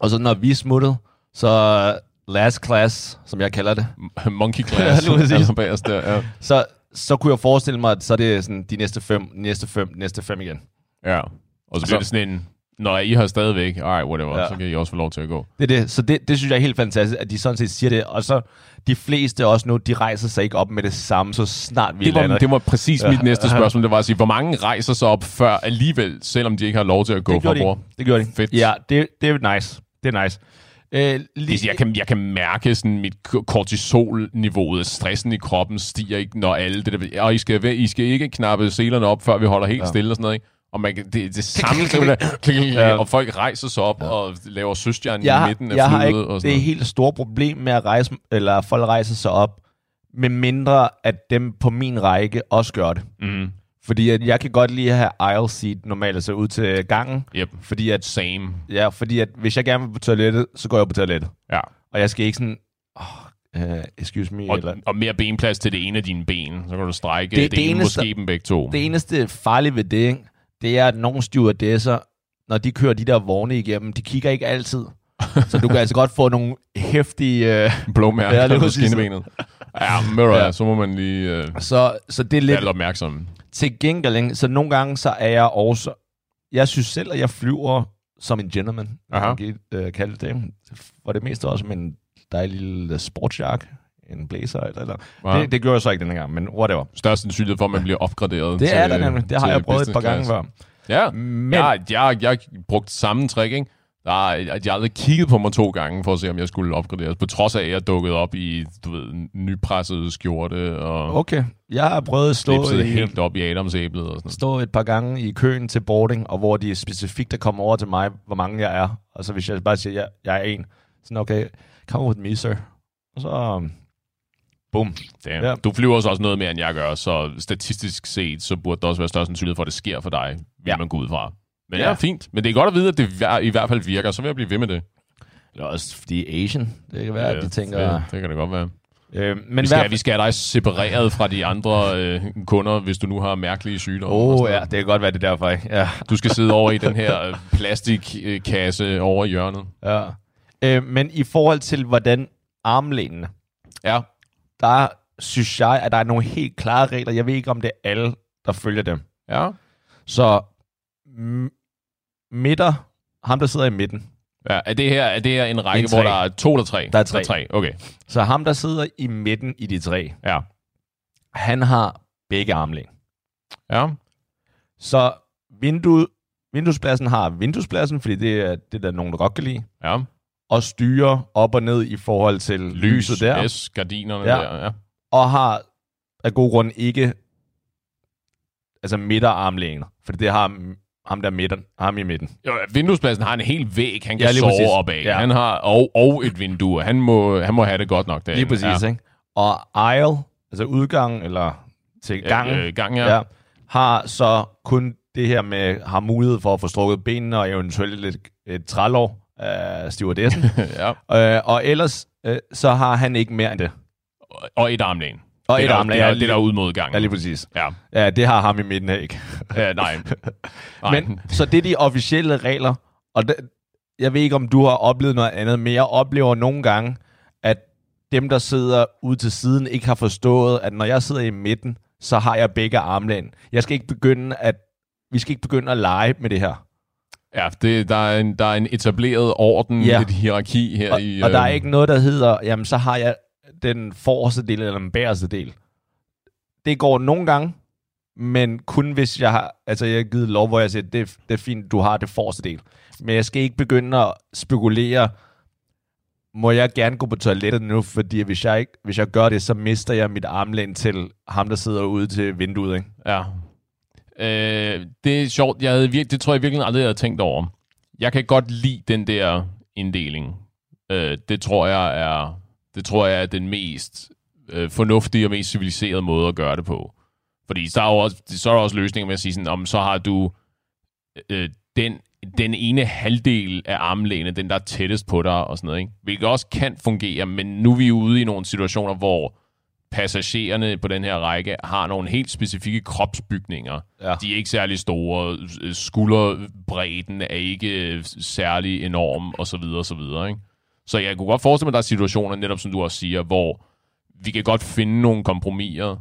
og så når vi er smuttet, så last class, som jeg kalder det, Monkey class. Altså bagerst der, ja. så, så kunne jeg forestille mig, at så er det sådan de næste fem, næste fem, næste fem igen. ja. Og så bliver det sådan en, når I har stadigvæk, alright, whatever, ja. Så kan I også få lov til at gå. Det er det. Så det, det synes jeg er helt fantastisk, at de sådan set siger det. Og så de fleste også nu, de rejser sig ikke op med det samme, så snart vi Det var, lander. det var præcis Ja. mit næste spørgsmål, det var at sige, hvor mange rejser sig op før alligevel, selvom de ikke har lov til at gå det fra de bord? ikke. Det gjorde de. Fedt. Ja, det, det er nice. Det er nice. Øh, lige, jeg, kan, jeg kan mærke sådan mit kortisolniveauet, stressen i kroppen stiger ikke, når alle det der, og I skal, I skal ikke knappe selerne op, før vi holder helt. Ja. stille og sådan noget, ikke? Og man kan, det, det samme, ja. og folk rejser sig op ja. og laver søstjern i jeg, midten af jeg har flyet. ikke og sådan det noget. helt store problem med at rejse, eller at folk rejser sig op, med mindre at dem på min række også gør det. Mm. Fordi at jeg kan godt lide at have aisle seat normalt, altså ud til gangen. Yep. Fordi at, Same. ja, fordi at hvis jeg gerne vil på toilettet, så går jeg på toilettet. Ja. Og jeg skal ikke sådan, oh, uh, excuse me, Og, eller... og mere benplads til det ene af dine ben. Så kan du strække Det- det, det, det ene, eneste- måske dem begge to. Det eneste farlige ved det, ikke, det er, at nogle stewardesser, når de kører de der vogne igennem, de kigger ikke altid. så du kan altså godt få nogle hæftige... Øh, Blåmærker Ja, på skinnebenet. Ja, mirror, ja. Så må man lige øh, så, så det er lidt lidt opmærksom. til gengæld. Så nogle gange, så er jeg også... Jeg synes selv, at jeg flyver som en gentleman. Aha. Kan øh, kalde det. For det meste også med en dejlig lille sportsjakke. En blazer eller eller. Ja. Det, det gjorde jeg så ikke denne gang, men whatever. Størst sandsynlighed for, at man bliver opgraderet Det til, er der nemlig. Det har jeg prøvet et par gange før. Ja, Men jeg, jeg, jeg har brugt samme trick, ikke? Der er, jeg, jeg aldrig kigget på mig to gange, for at se, om jeg skulle opgraderes. På trods af, at jeg dukkede op i, du ved, nypresset skjorte og okay, jeg har prøvet at stå i, helt op i adamsæblet og sådan stå et par gange i køen til boarding, og hvor de specifikt der kommer over til mig, hvor mange jeg er. Og så hvis jeg bare siger, at jeg, jeg er en, sådan okay, come with me, sir. Og så, um, boom. Damn. Ja. Du flyver også noget mere, end jeg gør, så statistisk set, så burde der også være større sandsynlighed for, at det sker for dig, vil Ja. man gå ud fra. Men ja. Ja. ja, fint. Men det er godt at vide, at det i hvert fald virker, så vil jeg blive ved med det. Eller også fordi Asian. Det kan være, at de tænker... Det, det kan det godt være. Øh, men Vi skal, hvert vi skal have dig separeret fra de andre øh, kunder, hvis du nu har mærkelige sygdomme. Åh, oh, ja, det kan godt være, det er derfor, ikke? Ja. Du skal sidde over i den her øh, plastikkasse over i hjørnet. ja. Øh, men i forhold til, hvordan armlænene, Ja, der synes jeg, at der er nogle helt klare regler. Jeg ved ikke, om det er alle, der følger dem. ja. Så m- midter, ham der sidder i midten, ja. Er, det her, er det her en række, En hvor der er to eller tre? Der er tre. Der er tre. Okay, så ham der sidder i midten i de tre, ja. han har begge armlæn. Ja, Så vinduet, vinduespladsen har vinduespladsen, fordi det er det, der er nogen, der godt kan lide, ja. Og styrer op og ned i forhold til Lys, lyset der, S, gardinerne Ja. der. Ja. og har af god grund ikke altså midterarmlæner, for det har ham der midten, ham i midten. Jo, vinduespladsen har en hel væg, han kan Ja, sove præcis. op af. Ja. Han har, og, og et vindue. Han må, han må have det godt nok derinde. Lige præcis, ja. ikke? Og aisle, altså udgang, eller til gangen, Øh, gang, ja. ja, har så kun det her med, har mulighed for at få strukket benene og eventuelt lidt et trælår af stewardessen. ja. øh, og ellers, øh, så har han ikke mere end det. Og- Og et armlæn. Og det et armlæn, Det er det der er ud mod gangen. Ja, lige præcis. Ja. Ja, det har ham i midten her ikke. ja nej. nej. Men, så det er de officielle regler, og det, jeg ved ikke, om du har oplevet noget andet, men jeg oplever nogle gange, at dem, der sidder ude til siden, ikke har forstået, at når jeg sidder i midten, så har jeg begge armlæn. Jeg skal ikke begynde at, vi skal ikke begynde at lege med det her. Ja, det, der, er en, der er en etableret orden, Ja. et hierarki her Og, i... og der er øh, ikke noget, der hedder, jamen så har jeg den forreste del eller den bagerste del. Det går nogle gange, men kun hvis jeg har, altså jeg har givet lov, hvor jeg siger, det, det er fint, du har det forreste del. Men jeg skal ikke begynde at spekulere, må jeg gerne gå på toilettet nu, fordi hvis jeg, ikke, hvis jeg gør det, så mister jeg mit armlæn til ham, der sidder ude til vinduet. Ikke? Ja. Øh, det er sjovt. Jeg havde virke, det tror jeg virkelig aldrig, jeg havde tænkt over. Jeg kan godt lide den der inddeling. Øh, det tror jeg er det tror jeg er den mest øh, fornuftige og mest civiliserede måde at gøre det på. Fordi så er, også, så er der også løsninger med at sige sådan, om så har du øh, den, den ene halvdel af armlænet, den der er tættest på dig og sådan noget, ikke? Hvilket også kan fungere, men nu er vi ude i nogle situationer, hvor passagererne på den her række har nogle helt specifikke kropsbygninger. Ja. De er ikke særlig store, skulderbredden er ikke særlig enorm, og så videre, og så videre, ikke? Så jeg kunne godt forestille mig, at der er situationer, netop som du også siger, hvor vi kan godt finde nogle kompromiser,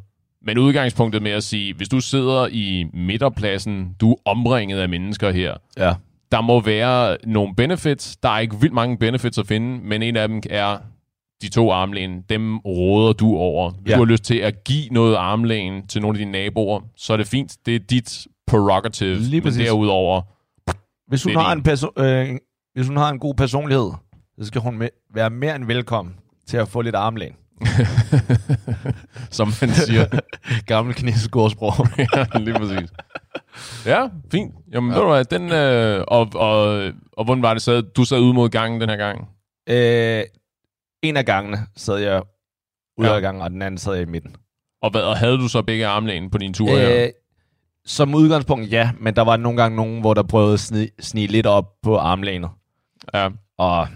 men udgangspunktet med at sige, hvis du sidder i midterpladsen, du er omringet af mennesker her, Ja. der må være nogle benefits. Der er ikke vildt mange benefits at finde, men en af dem er de to armlæn. Dem råder du over. Hvis Ja. du har lyst til at give noget armlæn til nogle af dine naboer, så er det fint. Det er dit prerogative. Lige men præcis. derudover, Hvis hun, har en perso- øh, hvis hun har en god personlighed, så skal hun med- være mere end velkommen til at få lidt armlæn. som man siger. Gammel kinesisk ordsprog. ja, lige præcis. Ja, fint. Jamen, ja. ved du hvad, den, øh, og, og, og hvordan var det så? Du sad ude mod gangen den her gang? øh, en af gangene sad jeg ude Ja. af gangen, og den anden sad jeg i midten. Og, hvad, og havde du så begge armlæn på din tur her? Øh, som udgangspunkt, ja, men der var nogle gange nogen, hvor der prøvede at snige, snige lidt op på armlænet. Ja. Og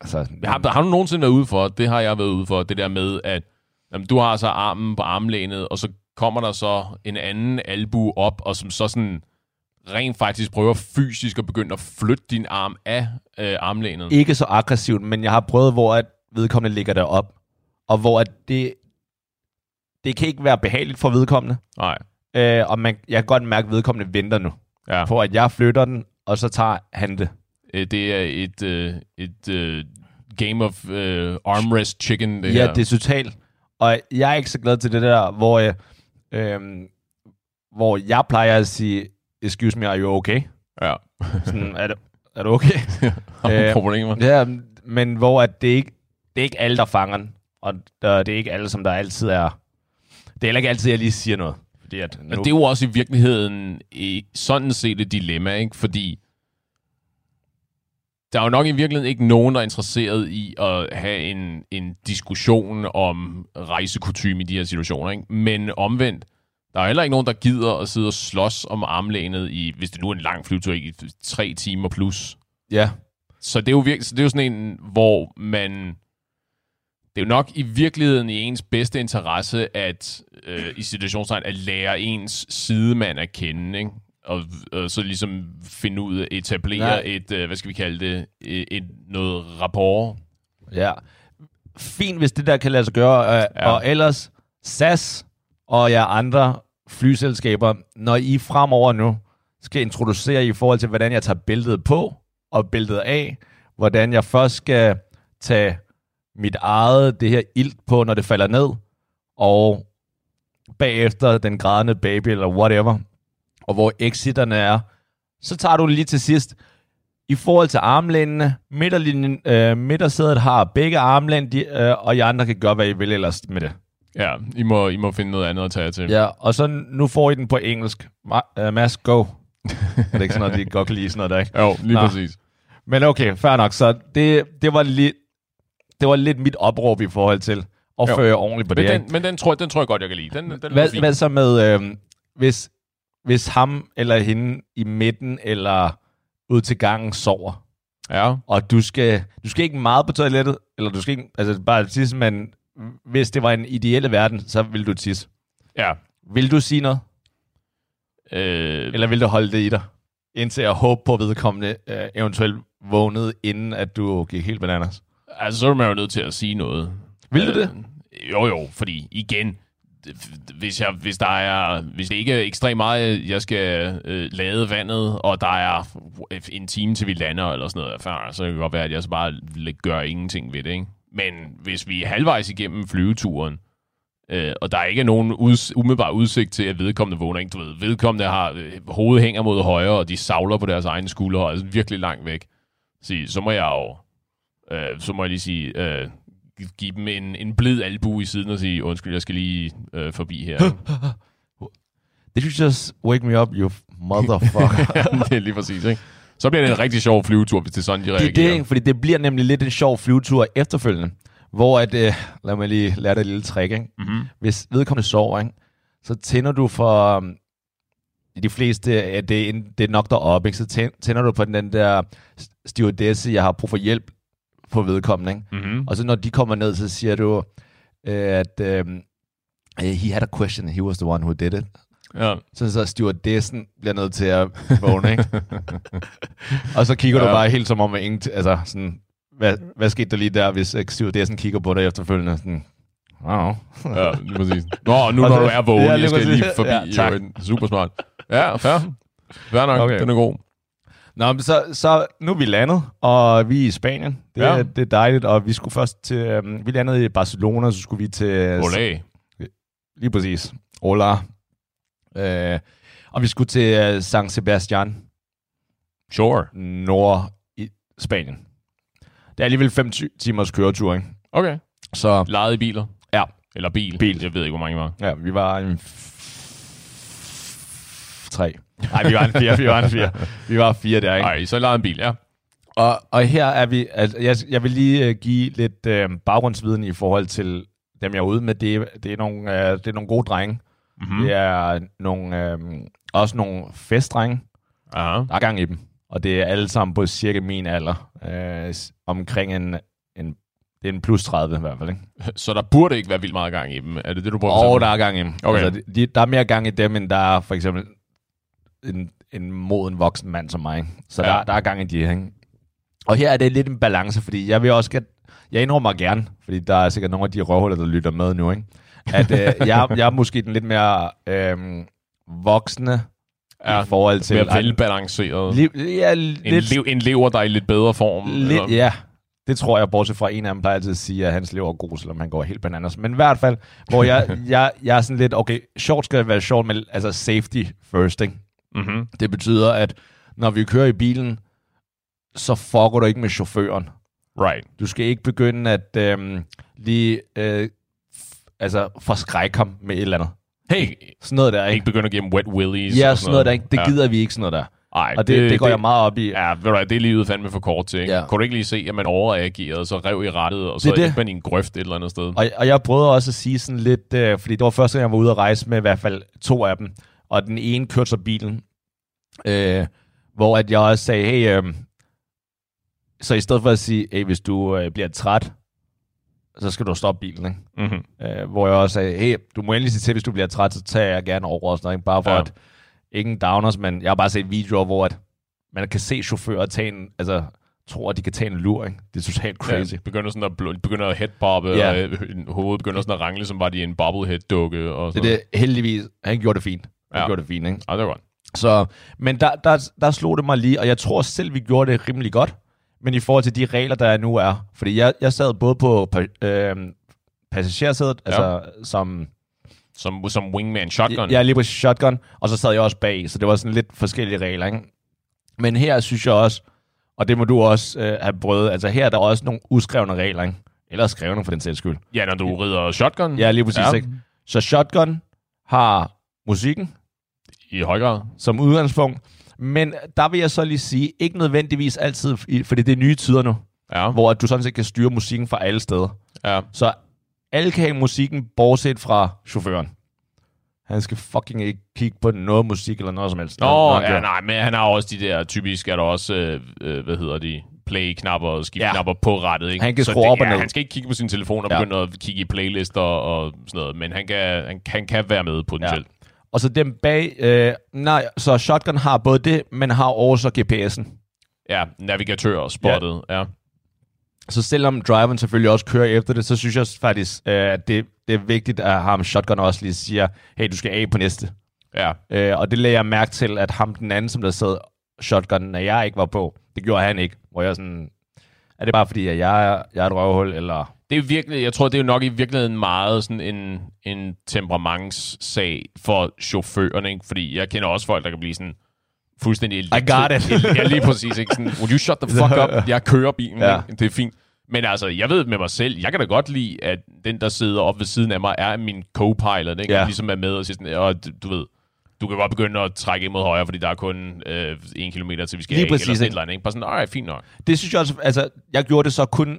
altså, Har, har du nogensinde været ude for, det har jeg været ude for, det der med, at jamen, du har så armen på armlænet, og så kommer der så en anden albu op, og som så sådan rent faktisk prøver fysisk at begynde at flytte din arm af øh, armlænet. ikke så aggressivt, men jeg har prøvet, hvor at vedkommende ligger derop, og hvor at det, det kan ikke være behageligt for vedkommende. Nej. Øh, og man, jeg kan godt mærke, at vedkommende venter nu Ja. på, at jeg flytter den, og så tager han det. Øh, Det er et, øh, et øh, game of øh, armrest chicken, det ja, her. det er totalt. Og jeg er ikke så glad til det der, hvor, jeg, øh, hvor jeg plejer at sige, excuse me, are you okay? Ja. Sådan, er, du, er du okay? Har du Øh, problemer? ja, men hvor at det ikke det er ikke alle, der fanger den. Og der, det er ikke alle, som der altid er... Det er heller ikke altid, jeg lige siger noget. Fordi at nu, Og det er jo også i virkeligheden i, sådan set et dilemma, ikke? Fordi der er jo nok i virkeligheden ikke nogen, der er interesseret i at have en, en diskussion om rejsekutyme i de her situationer. Ikke? Men omvendt, der er heller ikke nogen, der gider at sidde og slås om armlænet i, hvis det nu er en lang flytur, i tre timer plus. Ja. Så det er jo, virke, så det er jo sådan en, hvor man... Det er jo nok i virkeligheden i ens bedste interesse, at øh, i situationstegn, at lære ens sidemand at kende, ikke? Og, og så ligesom finde ud af, etablere Nej. et, øh, hvad skal vi kalde det, et, et noget rapport. Ja. Fint, hvis det der kan lade sig gøre. Øh, Ja. ja. Og ellers, SAS og jer andre flyselskaber, når I fremover nu skal introducere i forhold til, hvordan jeg tager billedet på og billedet af, hvordan jeg først skal tage mit eget, det her ilt på, når det falder ned, og bagefter den grædende baby, eller whatever, og hvor exiterne er, så tager du lige til sidst, i forhold til armlænene, midterlinjen, øh, midtersædet har begge armlæn, de, øh, og I andre kan gøre, hvad I vil ellers med det. Ja, I må, I må finde noget andet at tage jer til. Ja, og så nu får I den på engelsk. Ma- uh, Mads, go. er det ikke sådan noget, de godt kan lide sådan noget der, ikke? Jo, lige Nå. præcis. Men okay, fair nok. Så det, det, var lidt, det var lidt mit opråb i forhold til at Jo. føre ordentligt på Men det. den, ikke? men den, tror, jeg- den tror jeg godt, jeg kan lide. Den, den Hvad, hvad så med, øh, hvis, hvis ham eller hende i midten eller ud til gangen sover, Ja, og du skal, du skal ikke meget på toilettet, eller du skal ikke, altså bare tisse, men hvis det var en ideelle verden, så vil du tisse. ja. Vil du sige noget? Øh, Eller vil du holde det i dig? Indtil jeg håber på at vedkommende øh, eventuelt vågnede, inden at du gik helt bananas. Altså, så er man jo nødt til at sige noget. Vil du det? Øh, jo, jo, fordi igen, hvis, jeg, hvis, der er, hvis det ikke er ekstremt meget, jeg skal øh, lade vandet, og der er en time til vi lander, eller sådan noget, erfaren, så kan det godt være, at jeg så bare gør ingenting ved det. Ikke? Men hvis vi er halvvejs igennem flyveturen, øh, og der ikke er nogen uds- umiddelbar udsigt til, at vedkommende vågner, ikke? Du ved, vedkommende har øh, hovedet hænger mod højre, og de savler på deres egne skuldre, og er virkelig langt væk. Så, så må jeg jo, øh, så må jeg lige sige, øh, give dem en, en blid albu i siden og sige, undskyld, jeg skal lige øh, forbi her. Did you just wake me up, you motherfucker? det er lige præcis, ikke? Så bliver det en rigtig sjov flyvetur, hvis det er sådan, de det er reagerer. det, fordi det bliver nemlig lidt en sjov flyvetur efterfølgende. Hvor at, øh, lad mig lige lære dig et lille trick, ikke? Mm-hmm. Hvis vedkommende sover, ikke? så tænder du for... Um, de fleste, at det, er det er nok deroppe, ikke? så tæ- tænder du på den der stewardesse, jeg har brug for hjælp på vedkommende. Ikke? Mm-hmm. Og så når de kommer ned, så siger du, øh, at um, he had a question, he was the one who did it. Ja. Så, så stewardessen bliver nødt til at vågne, ikke? og så kigger ja. Du bare helt som om, at ingen, altså sådan, hvad, hvad skete der lige der, hvis øh, stewardessen kigger på dig efterfølgende? Sådan, oh. ja, lige præcis. Nå, nu Og når det- du er vågen, Ja, jeg skal lige forbi. Ja, tak. jo, super smart. Ja, fair. Fair nok, okay. den er god. Nå, men så, så nu er vi landet, og vi er i Spanien. Det, ja. Er, det er dejligt, og vi skulle først til, øhm, vi landede i Barcelona, så skulle vi til... Olé. Lige præcis. Hola. Øh, og vi skulle til uh, San Sebastian, Sure. nord i Spanien. Det er alligevel 5 timers køretur, ikke? Okay. Så Lejet i biler? Ja. Eller bil? Bil. Jeg ved ikke, hvor mange var. ja, vi var en tre. Nej, vi var en fire, vi var en fire. Vi var fire der, ikke? Nej, så lejede en bil, ja. Og, og her er vi, altså, jeg, jeg vil lige uh, give lidt uh, baggrundsviden i forhold til dem, jeg er ude med. Det, er- det, er, nogle, uh, det er nogle gode drenge. Mm-hmm. Mm. Det er nogle, uh, også nogle festdrenge. Aha. Der er gang i dem. Og det er alle sammen på cirka min alder. Uh, omkring en, en, det er en plus 30 i hvert fald. Ikke? Så der burde ikke være vildt meget gang i dem. Er det det, du prøver at Og der er gang i dem. Okay. Altså, de, der er mere gang i dem, end der er for eksempel en, en moden voksen mand som mig. Så Ja. der, der er gang i de her. ikke? Og her er det lidt en balance, fordi jeg vil også get, jeg indrømmer gerne, fordi der er sikkert nogle af de røvhuller, der lytter med nu, ikke? at øh, jeg, jeg er måske den lidt mere øh, voksne Ja, i forhold til... Mere velbalanceret. Li, ja, en, lidt, lev, en lever, der er i lidt bedre form. eller- ja, det tror jeg, bortset fra en af dem plejer altid at sige, at hans lever er god, selvom han går helt bananas. Men i hvert fald, hvor jeg, jeg, jeg er sådan lidt, okay, short skal være short, men altså safety first, ikke? Mm-hmm. Det betyder, at når vi kører i bilen, så fucker du ikke med chaufføren. Right. Du skal ikke begynde at øhm, lige øh, altså forskrække ham med et eller andet. Hey, Sådan noget der, ikke ikke? begynde at give dem wet willies. Ja, og sådan noget der, ikke? Det ja. gider vi ikke, sådan noget der. Ej, Og det, det, det går jeg meget op i. Ja, ved du det er livet fandme for kort til, ikke? Ja. Kunne du ikke lige se, at man overreagerede, så rev i rettet, og så Det det. man i en grøft et eller andet sted? Og, og jeg prøvede også at sige sådan lidt, øh, fordi det var første gang, jeg var ude at rejse med i hvert fald to af dem, og den ene kørte så bilen, øh, hvor at jeg også sagde, hey, øh, så i stedet for at sige, hey, hvis du øh, bliver træt, så skal du stoppe bilen, ikke? Mm-hmm. Øh, hvor jeg også sagde, hey, du må endelig sige til, hvis du bliver træt, så tager jeg gerne over og sådan noget, ikke? Bare for Ja. at, ingen downers, men jeg har bare set videoer, hvor at man kan se chauffører tage en, altså, tror, at de kan tage en lur, ikke? Det er totalt crazy. Ja, begynder sådan at, bl- begynder at headbobbe, Ja. og øh, hovedet begynder sådan at rangle, som var de en bobblehead-dukke. Og Det sådan er det, heldigvis, han gjorde det fint. Ja. ja. gjorde det fint, ikke? Ja, det var godt. Så, men der, der, der slog det mig lige, og jeg tror selv, vi gjorde det rimelig godt, men i forhold til de regler, der nu er, fordi jeg, jeg sad både på øh, passagersædet, Ja. ja. altså som Som, som wingman shotgun. Er lige på shotgun, og så sad jeg også bag, så det var sådan lidt forskellige regler, ikke? Men her synes jeg også, og det må du også øh, have prøvet, altså her er der også nogle uskrevne regler, ikke? Eller skrevne for den sags skyld. ja, når du rider shotgun. Ja, lige præcis, Ja. ja. ikke? Så shotgun har musikken I høj grad. som udgangspunkt, men der vil jeg så lige sige, ikke nødvendigvis altid, fordi det er nye tider nu, Ja. hvor at du sådan set kan styre musikken fra alle steder. ja. Så alle kan have musikken, bortset fra chaufføren. Han skal fucking ikke kigge på noget musik eller noget som helst. Nå, ja, nej, men han har også de der, typisk er der også, øh, øh, hvad hedder de, play-knapper og skift-knapper ja. på rettet. Ikke? Han kan Så skrue det, op og ja, ned. Han skal ikke kigge på sin telefon og Ja. begynde at kigge i playlister og sådan noget, men han kan, han, han kan være med potentielt. Og så dem bag, øh, nej, så shotgun har både det, men har også GPS'en. Ja, navigatør spottet. Ja. ja. Så selvom driveren selvfølgelig også kører efter det, så synes jeg faktisk, øh, at det, det er vigtigt, at ham shotgun også lige siger, hey, du skal af på næste. ja. Øh, og det lagde jeg mærke til, at ham den anden, som der sad shotgun, når jeg ikke var på, det gjorde han ikke. Hvor jeg sådan, er det bare fordi, at jeg er, jeg er et røvhul, eller... Det er virkelig, jeg tror, det er jo nok i virkeligheden meget sådan en, en temperamentssag for chaufførerne, ikke? Fordi jeg kender også folk, der kan blive sådan fuldstændig... I got it. ja, lige præcis. Ikke? Sådan, Would you shut the fuck up? Jeg kører bilen. Ja. Ja. Det er fint. Men altså, jeg ved med mig selv, jeg kan da godt lide, at den, der sidder op ved siden af mig, er min co-pilot, ikke? Ja. Ligesom er med og siger sådan, og du, ved, du kan godt begynde at trække ind mod højre, fordi der er kun øh, en kilometer til vi skal Lige af, præcis, eller sådan ikke? ikke? Bare sådan, alright, fint nok. Det synes jeg også, altså, jeg gjorde det så kun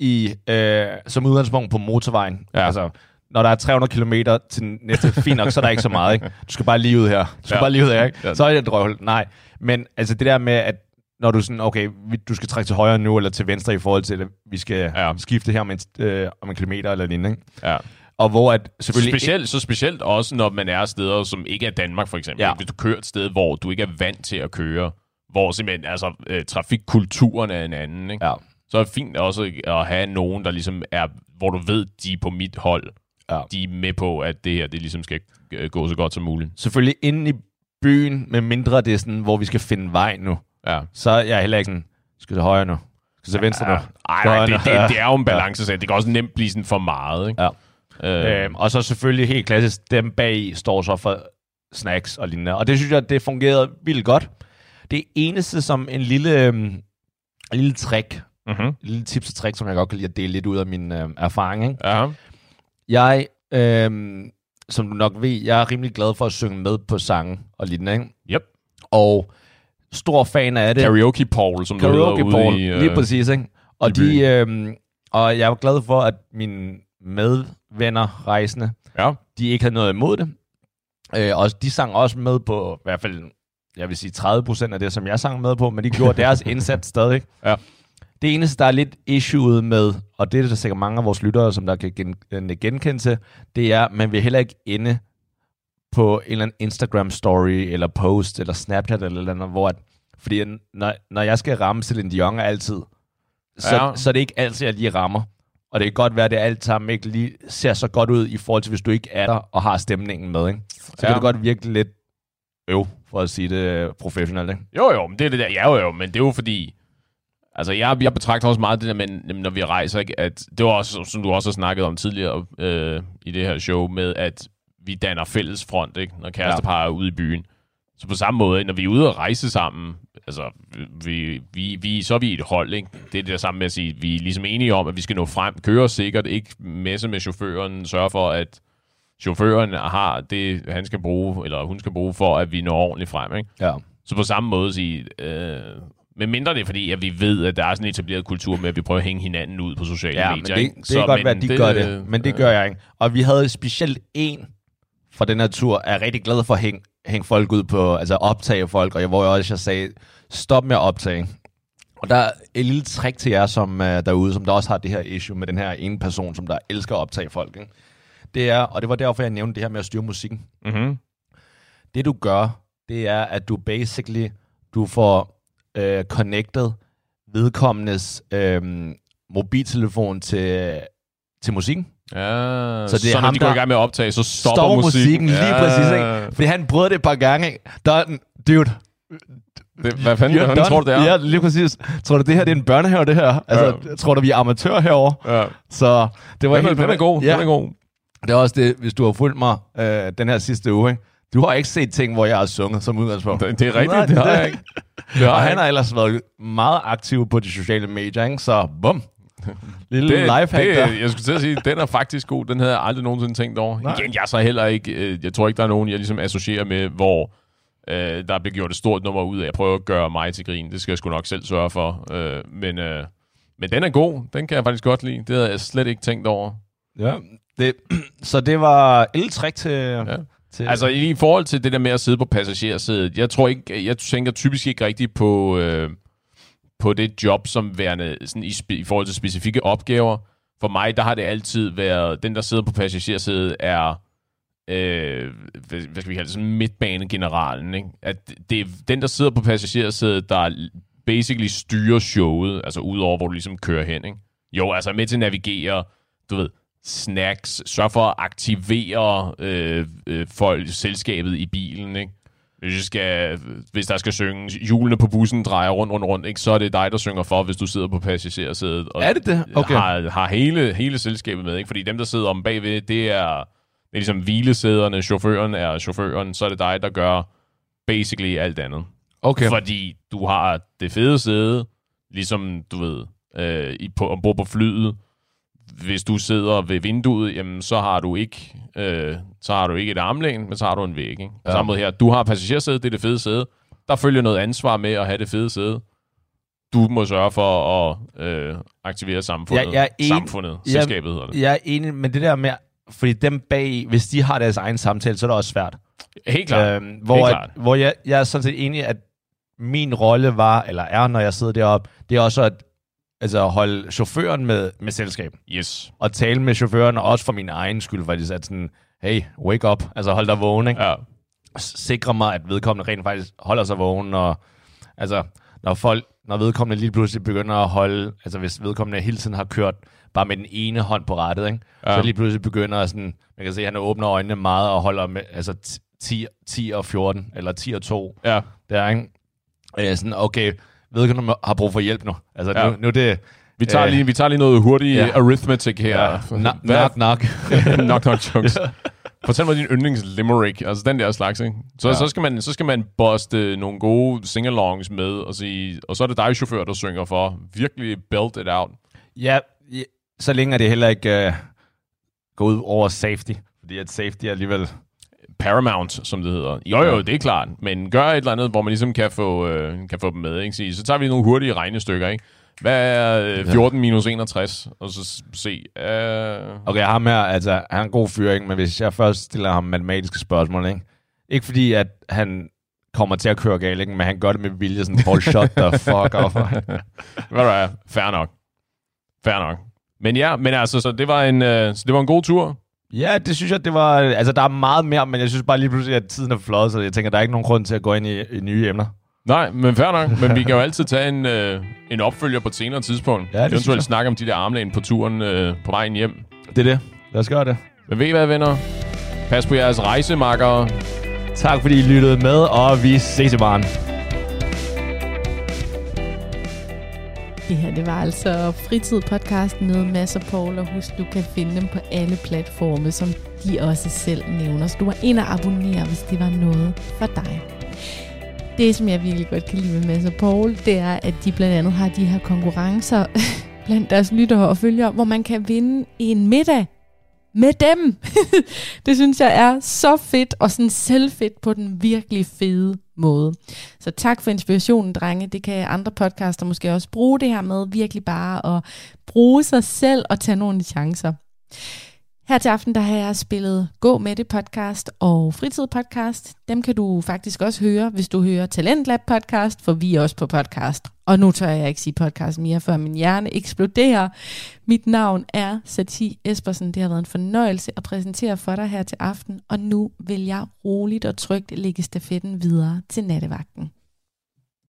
i, øh, som udgangspunkt på motorvejen. Ja. Altså, når der er 300 km til næste, fint nok, så er der ikke så meget, ikke? Du skal bare lige ud her. Du skal Ja. bare lige ud her, ikke? Ja. Så er det et røvhul. Nej, men altså det der med, at når du sådan, okay, du skal trække til højre nu, eller til venstre i forhold til, at vi skal Ja. skifte her om en, øh, om en kilometer eller lignende, ikke? Ja. Og hvor at selvfølgelig... Specielt, så specielt også, når man er steder, som ikke er Danmark, for eksempel. Ja. Hvis du kører et sted, hvor du ikke er vant til at køre, hvor simpelthen altså, øh, trafikkulturen er en anden, ikke? Ja. Så er det fint også at have nogen, der ligesom er, hvor du ved, de er på mit hold. Ja. De er med på, at det her, det ligesom skal øh, gå så godt som muligt. Selvfølgelig inde i byen, med mindre det er sådan, hvor vi skal finde vej nu. Ja. Så er jeg heller ikke sådan, skal til højre nu? Skal til venstre nu? Nej, højre det, det, det, er jo en balance, det kan også nemt blive sådan for meget, ikke? Ja. Øh, Øhm, og så selvfølgelig helt klassisk, dem bag står så for snacks og lignende. Og det synes jeg, det fungerede vildt godt. Det eneste som en lille, øhm, en lille trick, mm-hmm. lille tips og trick, som jeg godt kan lide at dele lidt ud af min øhm, erfaring. Ikke? Ja. Jeg, øhm, som du nok ved, jeg er rimelig glad for at synge med på sange og lignende. Ikke? Yep. Og stor fan af det. Karaoke Paul, som du Karaoke hedder Paul, ude i... øh, lige præcis, ikke? Og, de, øhm, og jeg var glad for, at mine medvenner, rejsende, Ja. de ikke havde noget imod det. Øh, og de sang også med på, i hvert fald, jeg vil sige 30 procent af det, som jeg sang med på, men de gjorde deres indsats stadig. Ja. Det eneste, der er lidt issue med, og det er der sikkert mange af vores lyttere, som der kan gen, øh, genkende til, det er, at man vil heller ikke inde på en eller anden Instagram-story, eller post, eller Snapchat, eller eller andet, hvor at, fordi når, når jeg skal ramme Celine Dion altid, så, Ja. så er det ikke altid, jeg lige rammer. Og det kan godt være, at det alt sammen ikke lige ser så godt ud i forhold til, hvis du ikke er der og har stemningen med. Ikke? Så ja. Kan det godt virke lidt øv, for at sige det professionelt. Ikke? Jo, jo, men det er det der. Ja, jo, jo, men det er jo fordi... Altså, jeg, jeg betragter også meget det der med, når vi rejser, ikke, at det var også, som du også har snakket om tidligere øh, i det her show, med at vi danner fælles front, ikke, når kærestepar ja. er ude i byen. Så på samme måde, når vi er ude at rejse sammen, altså, vi, vi, vi, så er vi et hold, ikke? Det er det der samme med at sige, vi er ligesom enige om, at vi skal nå frem, køre sikkert, ikke messe med chaufføren, sørge for, at chaufføren har det, han skal bruge, eller hun skal bruge, for at vi når ordentligt frem, ikke? Ja. Så på samme måde sige, øh, men mindre det er fordi, at vi ved, at der er sådan en etableret kultur med, at vi prøver at hænge hinanden ud på sociale Ja, men medier. det, ikke? det kan godt være, at de det, gør det, men det gør øh, jeg ikke. Og vi havde specielt en fra den her tur, er rigtig glad for at hænge, hænge folk ud på, altså optage folk, og jeg, hvor jeg også jeg sagde, stop med at optage. Og der er et lille trick til jer som uh, derude, som der også har det her issue med den her ene person, som der elsker at optage folk. Ikke? Det er, og det var derfor, jeg nævnte det her med at styre musikken. Mm-hmm. Det du gør, det er, at du basically, du får uh, connected vedkommendes uh, mobiltelefon til, til musikken. Ja, Så det er så når ham, de går i gang med at optage, så stopper, Stopper musikken. musikken lige præcis, ikke? Fordi han prøvede det et par gange. ikke? Der er den, dude, Det, hvad fanden, hvad tror du, det er? Ja, lige præcis. Tror du, det her det er en børnehave, det her? Altså, Ja. tror du, vi er amatører herovre? Ja. Så det var Den, helt den er god, Ja. den er god. Det er også det, hvis du har fulgt mig øh, den her sidste uge, ikke? Du har ikke set ting, hvor jeg har sunget som udgangspunkt. Det, det er rigtigt, Nej, det har jeg ikke. Det har Og han har ellers været meget aktiv på de sociale medier, ikke? Så bum. Lille det, lifehack det, der. jeg skulle til at sige, den er faktisk god. Den havde jeg aldrig nogensinde tænkt over. Nej. Igen, jeg så heller ikke, øh, jeg tror ikke, der er nogen, jeg ligesom associerer med, hvor øh, der bliver gjort et stort nummer ud af. Jeg prøver at gøre mig til grin. Det skal jeg sgu nok selv sørge for. Øh, men, øh, men den er god. Den kan jeg faktisk godt lide. Det havde jeg slet ikke tænkt over. Ja, det, så det var trick til... Ja. Til Altså i forhold til det der med at sidde på passagersædet, jeg tror ikke, jeg tænker typisk ikke rigtigt på, øh, på det job som værende sådan i, i forhold til specifikke opgaver. For mig, der har det altid været, den der sidder på passagersædet er, øh, hvad, hvad skal vi kalde det, sådan midtbanegeneralen. Ikke? At det er den, der sidder på passagersædet, der basically styrer showet, altså udover, hvor du ligesom kører hen. Ikke? Jo, altså med til at navigere, du ved, snacks, sørg for at aktivere øh, øh, folk, selskabet i bilen, ikke? Hvis, jeg skal, hvis der skal synges, hjulene på bussen drejer rundt, rundt, rundt, ikke? så er det dig, der synger for, hvis du sidder på passagersædet. Og Er det det? Okay. Har, har hele, hele selskabet med, ikke? Fordi dem, der sidder om bagved, det er, det er ligesom hvilesæderne, chaufføren er chaufføren, så er det dig, der gør basically alt andet. Okay. Fordi du har det fede sæde, ligesom du ved, øh, i, på, ombord på flyet. Hvis du sidder ved vinduet, jamen, så har du ikke øh, så har du ikke et armlæn, men så har du en væg. Ikke? På Ja. samme måde her. Du har passagersæde, det er det fede sæde. Der følger noget ansvar med at have det fede sæde. Du må sørge for at øh, aktivere samfundet. Ja, jeg er en- samfundet, selskabet hedder det. Jeg er enig med det der med, fordi dem bag, hvis de har deres egen samtale, så er det også svært. Helt klart. Øhm, hvor Helt at, klart. hvor jeg, jeg er sådan set enig, at min rolle var, eller er, når jeg sidder deroppe, det er også at altså, holde chaufføren med, med selskab. Yes. Og tale med chaufføren, og også for min egen skyld, faktisk, at sådan, hey, wake up, altså hold dig vågen, ikke? Ja. sikre mig, at vedkommende rent faktisk holder sig vågen, og altså, når folk, når vedkommende lige pludselig begynder at holde, altså hvis vedkommende hele tiden har kørt bare med den ene hånd på rettet, ikke? Ja. så lige pludselig begynder sådan, man kan se, at han åbner øjnene meget og holder med, altså 10, 10 og 14, eller 10 og 2, Ja. der, ikke? Øh, sådan, okay, vedkommende har brug for hjælp nu. Altså, Ja. nu, nu det... Vi tager, Øh, lige, vi tager lige noget hurtigt ja. ja. arithmetic her. Ja, knock, knock, knock. knock, knock jokes. Fortæl mig din yndlings limerick, altså den der slags, ikke? Så, Ja. ja. så, skal man, så skal man buste nogle gode singalongs med, og, sige, og så er det dig, chauffør, der synger for. Virkelig belt it out. Ja, ja, så længe er det heller ikke uh, gå ud over safety, fordi at safety er alligevel... Paramount, som det hedder. Jo, jo, det er klart. Men gør et eller andet, hvor man ligesom kan få, øh, kan få dem med. Ikke? Så tager vi nogle hurtige regnestykker. Ikke? Hvad er øh, 14 minus 61? Og så se. Øh, Okay, ham her, altså, han er en god fyr, ikke? men hvis jeg først stiller ham matematiske spørgsmål, ikke? Ikke fordi, at han kommer til at køre galt, ikke? men han gør det med vilje, sådan, Paul, shut the fuck up. hvad er. Fair nok. Fair nok. Men ja, men altså, så det var en, øh, så det var en god tur. Ja, det synes jeg, det var... Altså, der er meget mere, men jeg synes bare lige pludselig, at tiden er flot, så jeg tænker, der er ikke nogen grund til at gå ind i, i nye emner. Nej, men fair nok. Men vi kan jo altid tage en, øh, en opfølger på et senere tidspunkt. Ja, det. Eventuelt snakke om de der armlæn på turen øh, på vejen hjem. Det er det. Lad os gøre det. Men ved I hvad, venner? Pas på jeres rejsemakker. Tak fordi I lyttede med, og vi ses i morgen. Det her, det var altså Fritid podcast med Mads og Paul, og husk, du kan finde dem på alle platforme, som de også selv nævner. Så du må ind og abonnere, hvis det var noget for dig. Det, som jeg virkelig godt kan lide med Mads og Paul, det er, at de blandt andet har de her konkurrencer blandt deres lyttere og følgere, hvor man kan vinde en middag med dem. det synes jeg er så fedt, og sådan selvfedt på den virkelig fede måde. Så tak for inspirationen, drenge. Det kan andre podcaster måske også bruge det her med virkelig bare at bruge sig selv og tage nogle chancer. Her til aften der har jeg spillet Gå med det podcast og Fritid podcast. Dem kan du faktisk også høre, hvis du hører Talentlab podcast, for vi er også på podcast. Og nu tør jeg ikke sige podcast mere, før min hjerne eksploderer. Mit navn er Sati Espersen. Det har været en fornøjelse at præsentere for dig her til aften, og nu vil jeg roligt og trygt lægge stafetten videre til nattevagten.